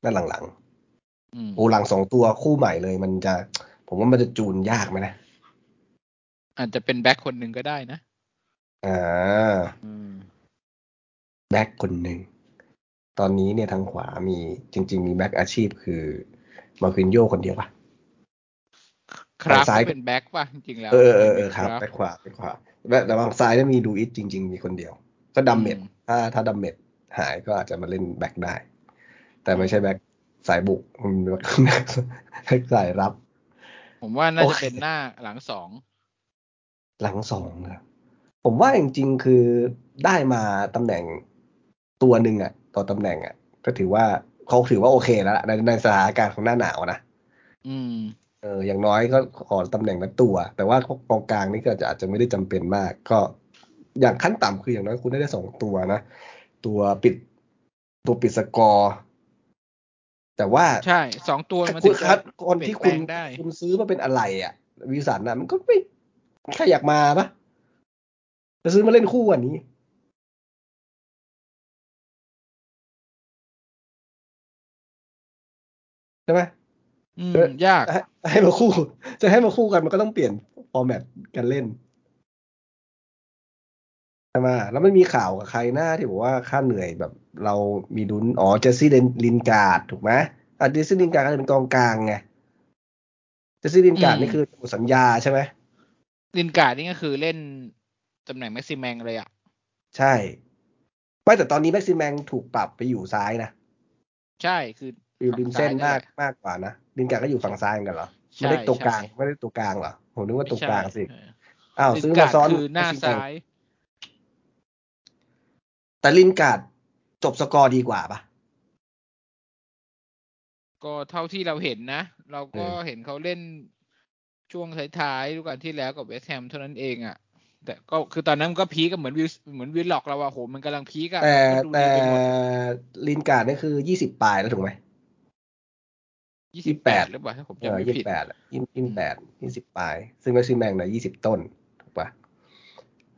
หน้าหลัง
อืม
ๆ โอ้หลังสองตัวคู่ใหม่เลย มันจะ ผมว่ามันจะจูนยากไหมนะ
อาจจะเป็นแบ็คคนหนึ่งก็ได้นะ
อ่า
อืม
แบ็คคนหนึ่ง ตอนนี้เนี่ยทางขวามีจริง ๆ มีแบ็คอาชีพคือมาควินโยคนเดียวปะ
ครับ
ซ้าย
ก็เป็นแบ็คป่ะจริงๆแล้ว
เออเออเออครับ
เป็น
แบ็คขวาแบ็คขวาแต่แต่ฝั่งซ้ายเนี่ยมีดูอิทจริง ๆ มีคนเดียว ก็ดัมเมด
อืม
ถ้าถ้าดัมเมดหายก็อาจจะมาเล่นแบ็คได้ แต่ไม่ใช่แบ็ค สายบุกมันแบ็คสายรับ
ผมว่าน่า
โอ
จะ
เค
เป็นหน้าหลังสอง
หลังสองนะครับผมว่าจริงๆคือได้มาตำแหน่งตัวหนึ่งอะต่อตำแหน่งอะก็ถือว่าเขาถือว่าโอเคแล้วล่ะในในสถานการณ์ของหน้าหนาวนะ
อืม
เออ อย่างน้อยก็ขอตำแหน่งละตัว แต่ว่าพวกกองกลางนี่ก็จะอาจจะไม่ได้จำเป็นมาก ก็อย่างขั้นต่ำคืออย่างน้อยคุณได้ได้สองตัวนะ ตัวปิดตัวปิดสกอร์ แต่ว่า
ใช่สองตัวมัน
คุ
ถึ
ณ
งจะ
คัดคนที่คุณ
เปลี่ยนแปลงได้
คุณซื้อมาเป็นอะไรอะวิสันอะมันก็ไม่ใครอยากมาปะจะซื้อมาเล่นคู่วันนี้ใช่ไหม
อืม
เออ
ยาก
จะให้ให้มาคู่ จะให้มาคู่กันมันก็ต้องเปลี่ยน format การเล่น ใช่ไหมแล้วไม่มีข่าวกับใครหน้าที่บอกว่าค่าเหนื่อยแบบเรามีดุนอ๋อเจสซี่ลินการ์ดถูกไหมอะเจสซี่ลินการ์ดก็จะเป็นกองกลางไงเจสซี่ลินการ์ด
อืม
นี่คือหมดสัญญาใช่ไหม
ลินการ์ดนี่ก็คือเล่นตำแหน่งแม็กซิแมงเลยอะ
ใช่ไม่แต่ตอนนี้แม็กซิแมงถูกปรับไปอยู่ซ้ายนะ
ใช่คือ
อยู่ริมเส้น
ฝั่งซ้
มายก
แหละ
มากกว่านะลินการ์ดก็อยู่ฝั่งซ้ายเหมือนกันเหรอ
ใช่
ไม่ได้ตัวกลาง
ใช่
ไม่ได้ตัวกลางเหรอผมนึกว่าตัวกลางสิ
ใช่
อ้าว
ลิ
ซื้
น
อ
การ์
มา
ด
ซ้อน
คือหน้า
แม็กซิแมง
ซ้าย
แต่ลินการ์ดจบสกอร์ดีกว่าปะ
ก็เท่าที่เราเห็นนะ เราก็
เออ
เห็นเขาเล่นช่วงท้ายๆฤดูกาลที่แล้วกับเวสต์แฮมเท่านั้นเองอะ แต่ก็คือตอนนั้นมันก็พีคก็เหมือนวิลเหมือนวิลล็อกเราอะโหมันกำลังพีคอะ
แต่
ก็ดู
แต่
ดีไปหมด
ลินการ์ดนี่คือยี่สิบปลายแล้วถูกไหม
ยี่สิบแปด
28
หรือเปล่าถ้าผม
เอ
จำ
อ
ไม่
ยี่
ผิ
สิ
ด
บแปดยี่ยี่สิบแปดยี่สิบปลาย ซึ่งแม็กซิแมงเนี่ยยี่สิบต้นถูกปะ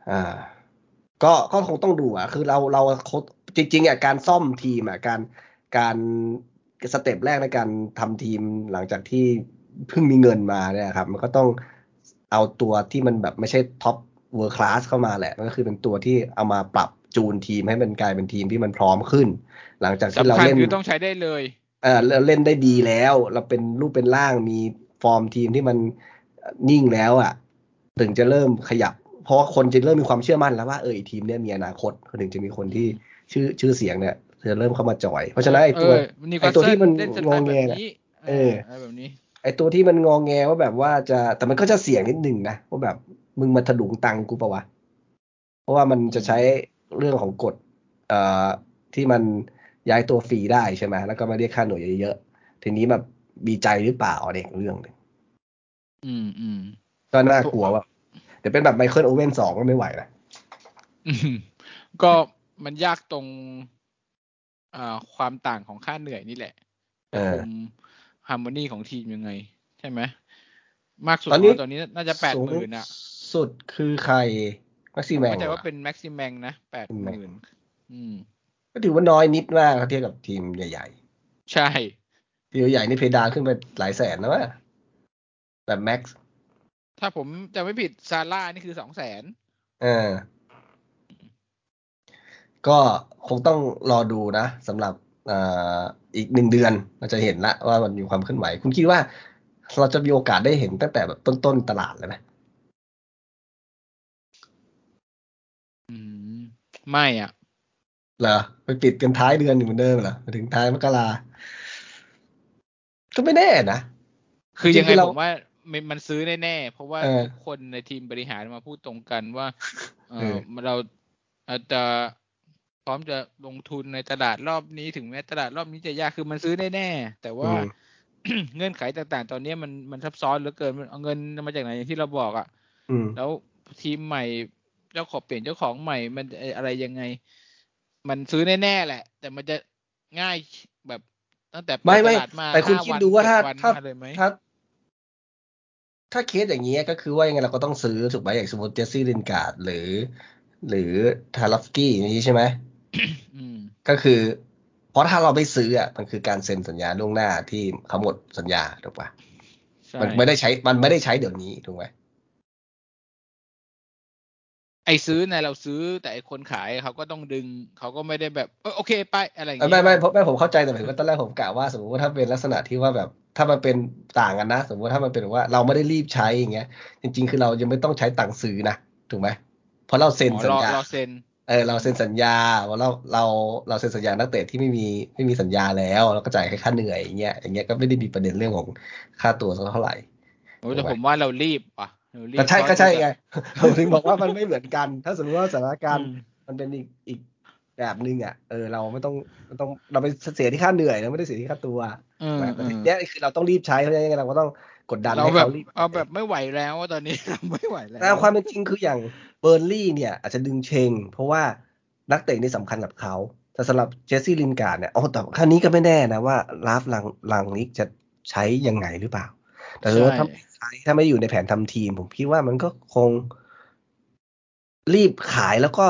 อ่า ก็ก็คงต้องดูอะ คือเราเราจริงๆอะการซ่อมทีมอะการการสเต็ปแรกในการทำทีมหลังจากที่เพิ่งมีเงินมาเนี่ยครับ มันก็ต้องเอาตัวที่มันแบบไม่ใช่ top world class เข้ามาแหละมันก็คือเป็นตัวที่เอามาปรับจูนทีมให้มันกลายเป็นทีมที่มันพร้อมขึ้น หลังจากที่เรา
สำคัญ
เล่น
คือต้องใช้ได้เลย
เออเราเล่นได้ดีแล้ว เราเป็นรูปเป็นร่างมีฟอร์มทีมที่มันนิ่งแล้วอะ ถึงจะเริ่มขยับ เพราะว่าคนจะเริ่มมีความเชื่อมั่นแล้วว่าเออไอทีมเนี้ยมีอนาคตถึงจะมีคนที่ชื่อชื่อเสียงเนี่ยจะเริ่มเข้ามาจอย เพราะฉะนั้นไอตัว
เออนิว
ไอ
คาส
ตัว
เซิ
ที่
ล
มัน
เล่นส
ง
ไต
อ
ล์
แง
แบบ
น่ะ
นี้
เออ
อะไรแบบนี้
ไอตัวที่มันงองแงว่าแบบว่าจะแต่มันก็จะเสี่ยงนิดนึงนะว่าแบบมึงมาถลุงตังค์กูปะวะเพราะว่ามันจะใช้เรื่องของกฎเอ่อที่มันย้ายตัวฟรีได้ใช่ไหมแล้วก็มาเรียกค่าหน่วยเยอะๆทีนี้แบบมีใจหรือเปล่าเด็กเรื่องหนึ่ง
อืมอืม
ก็น่ากลัวว่า เดี๋ยวเป็นแบบไมเคิลโอเว่นสองก็ไม่ไหวนะ
อืมก็มันยากตรงอ่าความต่างของค่าเหนื่อยนี่แหละ
เอ
จะ
อ
คุมฮาร์โมนีของทีมยังไง ใช่ไหมมากสุด
ตอนนี้
ตอนนี้น่าจะแปด
สูง
หมื่นอะ
สุดคือใครแม็กซิ
ผม
แมง
เข้าใจ
เหร
ว่า
อ
เป็นแม็กซิมแมงนะแปดหมื่นอืม
ก็ถือว่าน้อยนิดมากถ้าเทียบกับทีมใหญ่
ใช่
ๆทีมใหญ่ๆนี่เพดานขึ้นไปหลายแสนนะวะแบบแม็กซ์
ถ้าผมจะไม่ผิดซาร่านี่คือสองแสน
เออ ก็คงต้องรอดูนะสำหรับอ่าอีกหนึ่งเดือนเราจะเห็นละว่ามันมีความเคลื่อนไหว คุณคิดว่า เราจะมีโอกาสได้เห็นตั้งแต่แบบต้นๆตลาดเลยไหม
อืม ไม่อะ
เหรอไปปิดกันท้ายเดือนอยู่เหมือนเดิมเหรอไปถึงท้ายมกราก็ไม่แน่นะ
คือ
จริงๆ
ยังไง
คือเรา
ผมว่า มันมันซื้อแน่ๆ เพราะว่า
เออ
ทุกคนในทีมบริหารมาพูดตรงกันว่าเอ
เอ
อ
อ
เราอาจจะพร้อมจะลงทุนในตลาดรอบนี้ถึงแม้ตลาดรอบนี้จะยากคือมันซื้อแน่ๆ แต่ว่า
อืม
เงื่อนไขต่างๆ ตอนนี้มันมันซับซ้อนเหลือเกินมันเอาเงินมาจากไหนอย่างที่เราบอกอะ่ะ
อืม
แล้วทีมใหม่เจ้าของเปลี่ยนเจ้าของใหม่มันอะไรยังไง มันซื้อแน่ๆแหละ แต่มันจะง่ายแบบตั้งแต่เปิ
ไม่
ดต
ไม่
ลาดมา
แต่คุณ
ห้
คิด
วัน
ดูว่า
เจ็
ถ้า
วัน
ถ้า
มาเลยไหม
ถ้า ถ้าเคสอย่างเงี้ยก็คือว่ายังไงเราก็ต้องซื้อถูกไหมอย่างสมมติเจสซี่ลินการ์ดหรือ หรือทารัฟกี้อย่างนี้ใช่ไหม
อืม
ก็คือ เพราะถ้าเราไม่ซื้ออะมันคือการเซ็นสัญญาล่วงหน้าที่เขาหมดสัญญาถูกปะ
ใช่
มันไม่ได้ใช้มันไม่ได้ใช้เดี๋ยวนี้ถูกไหม
ไอซื้อในเราซื้อแต่ไอคนขายเขาก็ต้องดึงเขาก็ไม่ได้แบบเออโอเคไปอะไรอย่าง
ไม่
เงี้ย
ไม่ไม่เพราะไม่ผมเข้าใจแต่หมายถึงว่าตอนแรกผมกะว่าสมมติว่าถ้าเป็นลักษณะที่ว่าแบบ ถ้ามันเป็นต่างกันนะ สมมติถ้ามันเป็นว่าเราไม่ได้รีบใช้อย่างเงี้ย จริง ๆ คือเรายังไม่ต้องใช้ตังค์ซื้อนะถูกไหมเพราะเราเซ็น
อ๋อ
สั
ร
ญ
อ
ญาร
อเซ็น
เออเราเซ็นสัญญาว่าเราเราเราเซ็นสัญญานักเตะที่ไม่มีไม่มีสัญญาแล้วเราก็จ่ายแค่ค่าเหนื่อยอย่างเงี้ยอย่างเงี้ยก็ไม่ได้มีประเด็นเรื่องของค่าตัวสักเท่าไหร่
โอ้แต่
ถูกไหม
ผมว่าเรารีบอะเรารีบ
ก็ใช่
เพราะ
ก็ใช่
ดูจาก
ไงผมถึงบอกว่ามันไม่เหมือนกัน ถ้าสมมติว่าสถานการณ์
อืม
มันเป็นอีกอีก แบบหนึ่งอะเออเราไม่ต้องไม่ต้องเราไปเสียที่ค่าเหนื่อยเราไม่ได้เสียที่ค่าตัว
เออ
แต่
เอ
ที
อ
เนี้ยคือเราต้องรีบใช้เพราะฉะนั้นเราก็ต้องกดดัน
เรา
ให้
แบบ
เขารีบ
เอาแบบไม่ไหวแล้วอะตอนนี้เราไม่ไหวแล้ว
แต่ความเป็นจริงคืออย่างเบอร์ลี่เนี่ย อาจจะดึงเชง เพราะว่านักเตะนี่สำคัญกับเขาแต่สำหรับเจสซี่ลินการ์ดเนี่ยอ๋อแต่ครั้งนี้ก็ไม่แน่นะว่าราล์ฟรังรังนิกจะใช้ยังไงหรือเปล่า แต่สมมติว่าถ้าไม่ใช้ถ้าไม่อยู่ในแผนทำทีม ผมคิดว่ามันก็คงรีบขายแล้วก็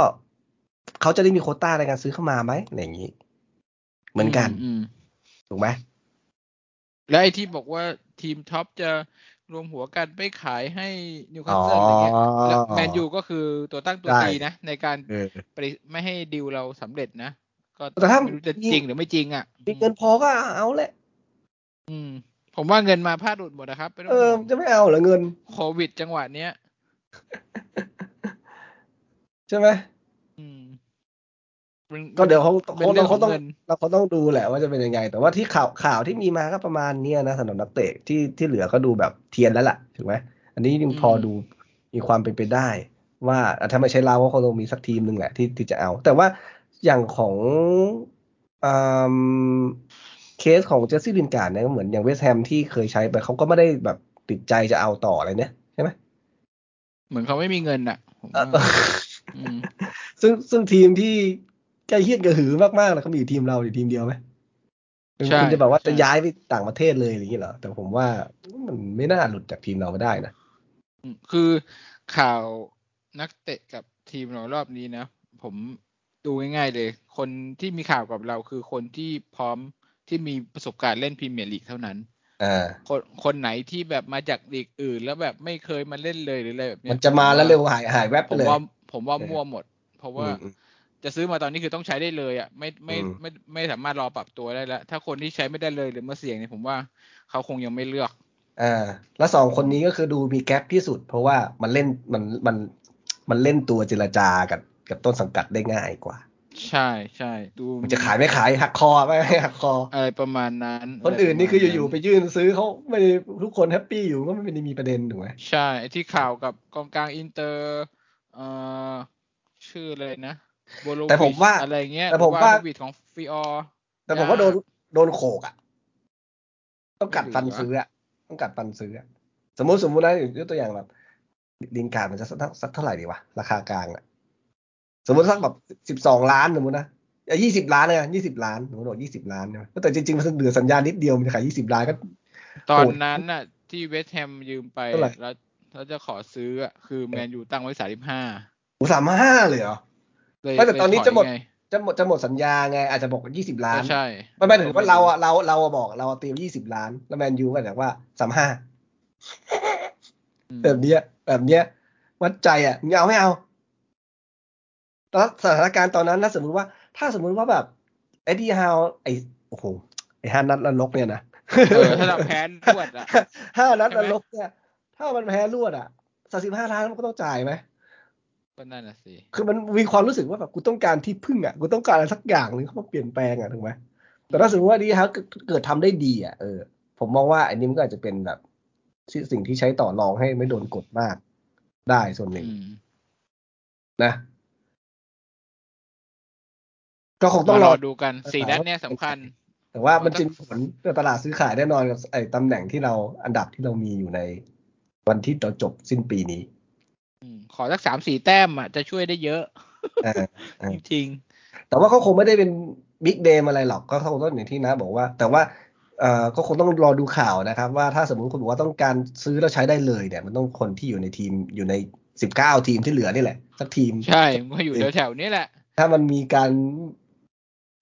เขาจะได้มีโควต้าในการซื้อเข้ามาไหมอะไรอย่างนี้ เหมือนกัน
อืม
ถูกไหม
และไอ้ที่บอกว่าทีมท็อปจะรวมหัวกันไปขายให้นิวคา
อ๋
ส
อ
เซิลอะไรเงี้ยแล้วแมนยูก็คือตัวตั้งตัว
ใช่
ตีนะ ในการ
เออ
ไปไม่ให้ดิวเราสำเร็จนะ ก็
แต่ถ้า
ไม่รู้จะจริงหรือไม่จริงอะ
มีเงินพอก็เอาแหละ
อืม ผมว่าเงินมาพลาดหลุดหมดนะครับไม่ต้อง
เออ
ห่วง
จะไม่เอาเหรอเงิน
โควิดจังหวะเนี้ย
ใช่ไหม
อืมมัน
ก็เดี๋ยวเขา
เป็น
เขา
เรื่
ต้
อ
องง
ขอ
เขา
ง
ต้อง
เงิน
เราเขาต้องดูแหละว่าจะเป็นยังไง แต่ว่าที่ข่าวข่าวที่มีมาก็ประมาณเนี้ยนะสำหรับนักเตะที่ที่เหลือก็ดูแบบเทียนแล้วล่ะถูกไหมอันนี้ยังพอดูมีความเป็นไปได้ ว่าอะถ้าไม่ใช่เราก็คงต้องมีสักทีมหนึ่งแหละที่ที่จะเอา แต่ว่าอย่างของอืมเคสของเจสซี่ลินการ์ดเนี่ยก็เหมือนอย่างเวสต์แฮมที่เคยใช้ไปเขาก็ไม่ได้แบบติดใจจะเอาต่ออะไรเนี่ยใช่ไหม
เหมือนเขาไม่มีเงินอะผม
เอ
ว่า
อ
อืม
ซึ่งซึ่งทีมที่ กระเหี้ยนกระหือรือมากๆนะเขามีอยู่ทีมเราอยู่ทีมเดียวไหม
ใช่
คุณจะแบบว่า
ใช่
จะย้ายไปต่างประเทศเลยอย่างนี้เหรอ แต่ผมว่ามันไม่น่าหลุดจากทีมเราไม่ได้นะ
อืมคือข่าวนักเตะกับทีมเรารอบนี้นะ ผมดูง่ายๆเลย คนที่มีข่าวกับเราคือคนที่พร้อมที่มีประสบการณ์เล่นพรีเมียร์ลีกเท่านั้น
อ่า
คนคนไหนที่แบบมาจากลีกอื่น แล้วแบบไม่เคยมาเล่นเลยหรืออะไรแบบเนี้ย
มันจะมาแล้วเร็วหายหายแวบ
ผ
ไป
ม
เลย
ว่าผมว่า
เออ
มั่วหมด เพราะว่า
อืมอืม
จจะซื้อมาตอนนี้คือต้องใช้ได้เลยอะไม่ไม่
อืม
ไม่ไม่สามารถรอปรับตัวได้แล้ว ถ้าคนที่ใช้ไม่ได้เลยหรือมาเสี่ยงเนี่ยผมว่าเขาคงยังไม่เลือก
อ่าแล้วสองคนนี้ก็คือดูมี gap ที่สุด เพราะว่ามันเล่นมันมันมันเล่นตัวเจรจากับกับต้นสังกัดได้ง่ายกว่า
ใช่ใช่ดู
มันจะขายไม่ขายหักคอไหมหักคอ
อะไรประมาณนั้น
คนอื่นนี่คือ
ประมาณ
อยู่ๆไปยื่นซื้อเขาไม่ได้ทุกคน happy อยู่ก็ไม่ได้มีประเด็นถูกไหม
ใช่ไอ้ที่ข่าวกับกองกลางอินเตอร์เอ่อชื่อเลยนะโบโล
แต่ผมว่า
อะไรเงี้ย
แต่ผมว่า
วิดของฟิออ
แต่ผมว่าโดนโดนโขกอะ ต้องกัดฟัน
ไม่เหลือ
ซื้ออะต้องกัดฟันซื้ออะสมมติสมมตินะยกตัวอย่างแบบลินการ์ดมันจะสักสักเท่าไหร่ดีวะราคากลางอะสมมติสักแบบสิบสองล้านสมมตินะยี่สิบล้านเลยยี่สิบล้านสมมติบอกยี่สิบล้านใช่ไหมแต่จริงๆ มันเหลือสัญญานิดเดียวมันจะขายยี่สิบล้านก็
ตอน
โหด
นั้นน่ะ ที่เวสต์แฮมยืมไป
เท่าไหร่
แล้วแล้วจะขอซื้ออะคือแมนยูตั้งไว้สามสิบห้า
โอ้สามห้าเลยเหรอ
เลย
ไม่แต่ตอนนี้
เลยถย
จะหมด
ไง
จะหมดจะหมดสัญญาไง อาจจะบอกยี่สิบล้าน
ก็ใช่
ไม่ไม่ถึงว่าเราอะเราเราอะบอกเราเตรียมยี่สิบล้าน แล้วแมนยูก็บอกว่าสามห้า
อืม
แบบเนี้ย แบบเนี้ยวัดใจอะมึงเอาไม่เอาแล้วสถานการณ์ตอนนั้นถ้าสมมติว่า ถ้าสมมุติว่าแบบไอ้ดีฮาวไอ้โอ้โหไอ้ห้านัดนรกเนี่ยนะ
เออถ้าเราแพ้รวดอะ
ห้านัด
ใช่
น
ไหม
รกเนี่ย ถ้ามันแพ้รวดอะสามสิบห้าล้านมันก็ต้องจ่ายไหม
ก็นั่นน่ะสิ
คือมันมีความรู้สึกว่าแบบกูต้องการที่พึ่งอะ กูต้องการอะไรสักอย่างหนึ่งเข้ามาเปลี่ยนแปลงอะถูกไหมแต่ถ้าสมมติว่าดีฮาวเกิดทำได้ดีอะเออ ผมมองว่าอันนี้มันก็อาจจะเป็นแบบสิ่งที่ใช้ต่อรองให้ไม่โดนกดมาก ได้ส่วนหนึ่ง
อืม
นะ ก็คงต้อง
มาร
ร
อ
อ
ดูกันสี่นัดเนี่ยสำคัญ
แต่ว่ามันจะมีผลต่อตลาดซื้อขายแน่นอนกับไอ้ตำแหน่งที่เราอันดับที่เรามีอยู่ในวันที่เราจบสิ้นปีนี้
อืม ขอสักสามสี่แต้มอะจะช่วยได้เยอะ
เออเออ
จริง
แต่ว่าเขาคงไม่ได้เป็นบิ๊กเดมอะไรหรอกก็เขาคงต้องอย่างที่นะบอกว่า แต่ว่าเอ่อก็คงต้องรอดูข่าวนะครับ ว่าถ้าสมมติคุณบอกว่าต้องการซื้อแล้วใช้ได้เลยเนี่ย มันต้องคนที่อยู่ในทีมอยู่ในสิบเก้าทีมที่เหลือนี่แหละสักทีม
ๆใช่มันก็อยู่แถวๆนี้แหละ
ถ้ามันมีการ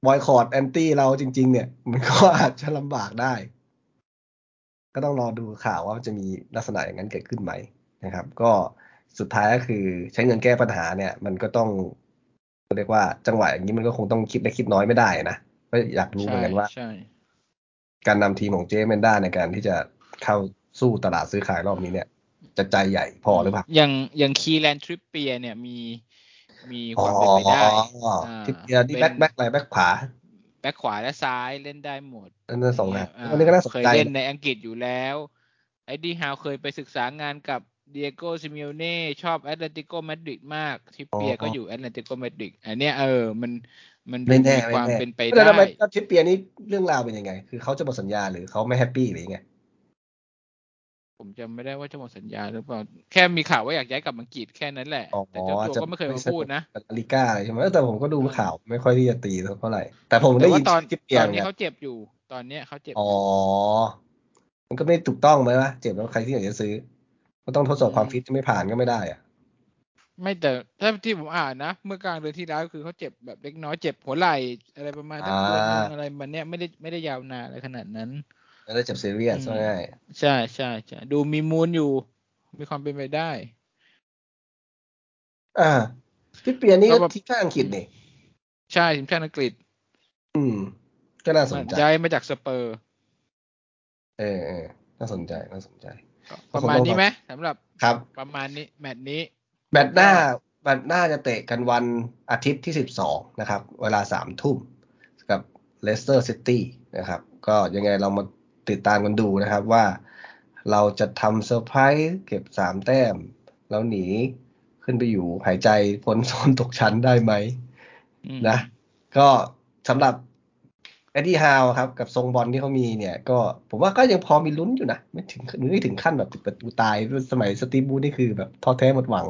บอยคอรดแอนตี้เราจริง ๆ เนี่ย มันก็อาจจะลำบากได้ ก็ต้องรอดูข่าวว่ามันจะมีลักษณะอย่างนั้นเกิดขึ้นไหมนะครับ ก็ สุดท้ายก็คือใช้เงินแก้ปัญหาเนี่ย มันก็ต้องเรียกว่าจังหวะอย่างนี้มันก็คงต้องคิดเล็กคิดน้อยไม่ได้นะก็อยากรู้เหมือนกันว่า
ใช่
การนำทีมของอแมนด้าในการที่จะเข้าสู้ตลาดซื้อขายรอบนี้เนี่ย จะใจใหญ่พอหรือเปล่า
อย่างอย่างคีแลนทริปเปียเนี่ยมีมีความเป็นไปได้
อ๋อทริปเปียที่แบ็คแบ็คอะไรแบ็คขวา
แบ็คขวาและซ้ายเล่นได้หมด
นั่นน่าสองนะ
อ่า
วันนี้ก็น่าสน
เคย
ใจ
เล่นในอังกฤษอยู่แล้วไอ้ดีฮาวเคยไปศึกษางานกับ เดียโกซิมิโอเน่ชอบแอตเลติโกมาดริดมากทริปเปียก็อยู่แอตเลติโกมาดริดอันเนี้ยเออมันมันดู
ไม่แน่
มี
ไม่
ความ
แน่
เป็นไป
แต่
ได้
ทำไมทิปเปียนี่เรื่องราวเป็นยังไง คือเขาจะหมดสัญญาหรือเขาไม่แฮปปี้หรือยังไง
ผมจำไม่ได้ว่าจะหมดสัญญาหรือเปล่าแค่มีข่าวว่าอยากย้ายกลับอังกฤษแค่นั้นแหละ
อ๋อ
แต่เจ้าตัวก็ไม่เคยมาพูดนะ
ลาลิก้าอะไรใช่ไหมแต่ผมก็ดูข่าวไม่ค่อยที่จะตีเท่าไหร่ แต่ผม
แต่
ได้
ว่า
ยิน
ตอน
ทิปเปีย
ตอน
เหมือน
นี้
กัน
เขาเจ็บอยู่ ตอนเนี้ยเขาเจ็บ
อ๋อ
ยู่
มันก็ไม่ถูกต้องไหมวะเจ็บแล้วใครที่อยากจะซื้อ ก็ต้องทดสอบความฟิตไม่ผ่านก็ไม่ได้อะ
ไม่แต่ถ้าที่ผมอ่านนะ เมื่อกลางเดือนที่แล้วคือเขาเจ็บแบบเล็กน้อยเจ็บหัวไหล่อะไรประมาณนั้นเดือนนึงอะไรมันเนี้ยไม่ได้ไม่ได้ยาวนานอะไรขนาดนั้น
แล้วได้เจ็บซีเรียส
อืม
ง่าย
ใช่ใช่ใช่ดูมีมูลอยู่ มีความเป็นไปได้
อ่าทริปเปียนี่
ก็
ก็
แบบ
ทีมชาติอังกฤษนี่
ใช่ทีมชาติอังกฤษ
อืม ก็น่าสนใจ
ย้ายมาจากสเปอร์
เออเออน่าสนใจน่าสนใจ
ประมาณนี้ไหมสำหรับ
ครับ
ประมาณนี้แมตช์นี้
แมตช์หน้าแมตช์หน้าจะเตะกันวันอาทิตย์ที่สิบสองนะครับ เวลาสามทุ่มกับเลสเตอร์ซิตี้นะครับ ก็ยังไงเรามาติดตามกันดูนะครับว่าเราจะทำเซอร์ไพรส์เก็บสามแต้ม แล้วหนีขึ้นไปอยู่หายใจพ้นโซนตกชั้นได้ไหม
อืม
นะ ก็สำหรับ เอ็ดดี้ฮาวครับ กับทรงบอลที่เขามีเนี่ย ก็ผมว่าก็ยังพอมีลุ้นอยู่นะ ไม่ถึงไม่ถึงขั้นแบบติดประตูตายสมัยสตีฟบรูซนี่คือแบบท้อแท้หมดหวัง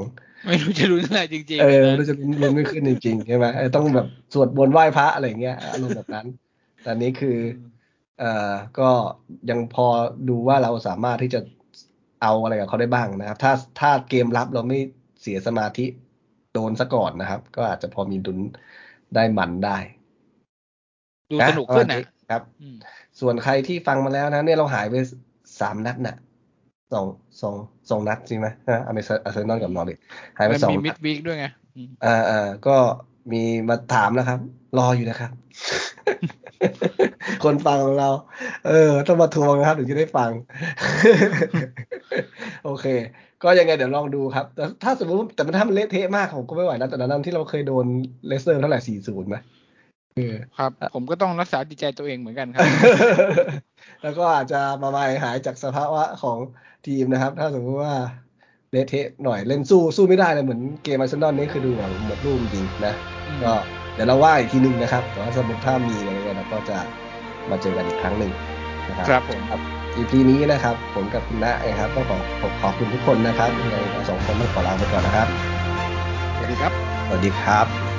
ไม่รู้จะรู้อะไรจริงๆ
เออ
นะ
เราจะลุ้นลุ้นไม่ขึ้นจริงๆใช่ไหมเออต้องแบบสวดมนต์ไหว้พระอะไรอย่างเงี้ยอารมณ์แบบนั้น แต่อันนี้คือเอ่อก็ยังพอดูว่าเราสามารถที่จะเอาอะไรกับเขาได้บ้างนะครับ ถ้าถ้าเกมรับเราไม่เสียสมาธิโดนซะก่อนนะครับ ก็อาจจะพอมีดุนได้มันได้
ดูสนุกขึ้น
ปรมาณ
นะครับอืม
ส่วนใครที่ฟังมาแล้วนะ เนี่ยเราหายไปสามนัดน่ะสองสองสองนัดจริงไหมฮะอเมริกาอาร์เซนอลกับนอริทหายไป
มัน
สอง
มี
นั
มิ
ด
ดวีคด้วยไงอืม
อ่าอ่าก็มีมาถามนะครับ รออยู่นะครับ คนฟังของเรา เออ ต้องมาทวงนะครับถึงจะได้ฟัง โอเค ก็ยังไงเดี๋ยวลองดูครับ แต่ถ้าสมมติแต่มันถ้ามันเละเทะมากผมก็ไม่ไหวนะแต่นั้นที่เราเคยโดนเลสเตอร์เท่าไหร่สี่ศูนย์ไหม เออ
ครับ ผมก็ต้องรักษาจิตใจตัวเองเหมือนกันครับ
แล้วก็อาจจะมาหายหายจากสภาวะของทีมนะครับ ถ้าสมมติว่าเละเทะหน่อยเล่นสู้สู้ไม่ได้เลยเหมือนเกมอาร์เซนอลนี่คือดูแบบหมดรูปจริงๆนะก็เดี๋ยวเราว่าอีกทีหนึ่งนะครับแต่ว่าสมมติถ้ามีอะไรเงี้ยเราก็จะมาเจอกันอีกครั้งหนึ่งนะครับ
ครับผม
ครับ EP นี้นะครับ ผมกับคุณณะนะครับต้องขอขอขอบคุณทุกคนนะครับยังไงเราสองคนต้องขอลาไปก่อนนะครับ
สวัสดีครับ
สวัสดีครับ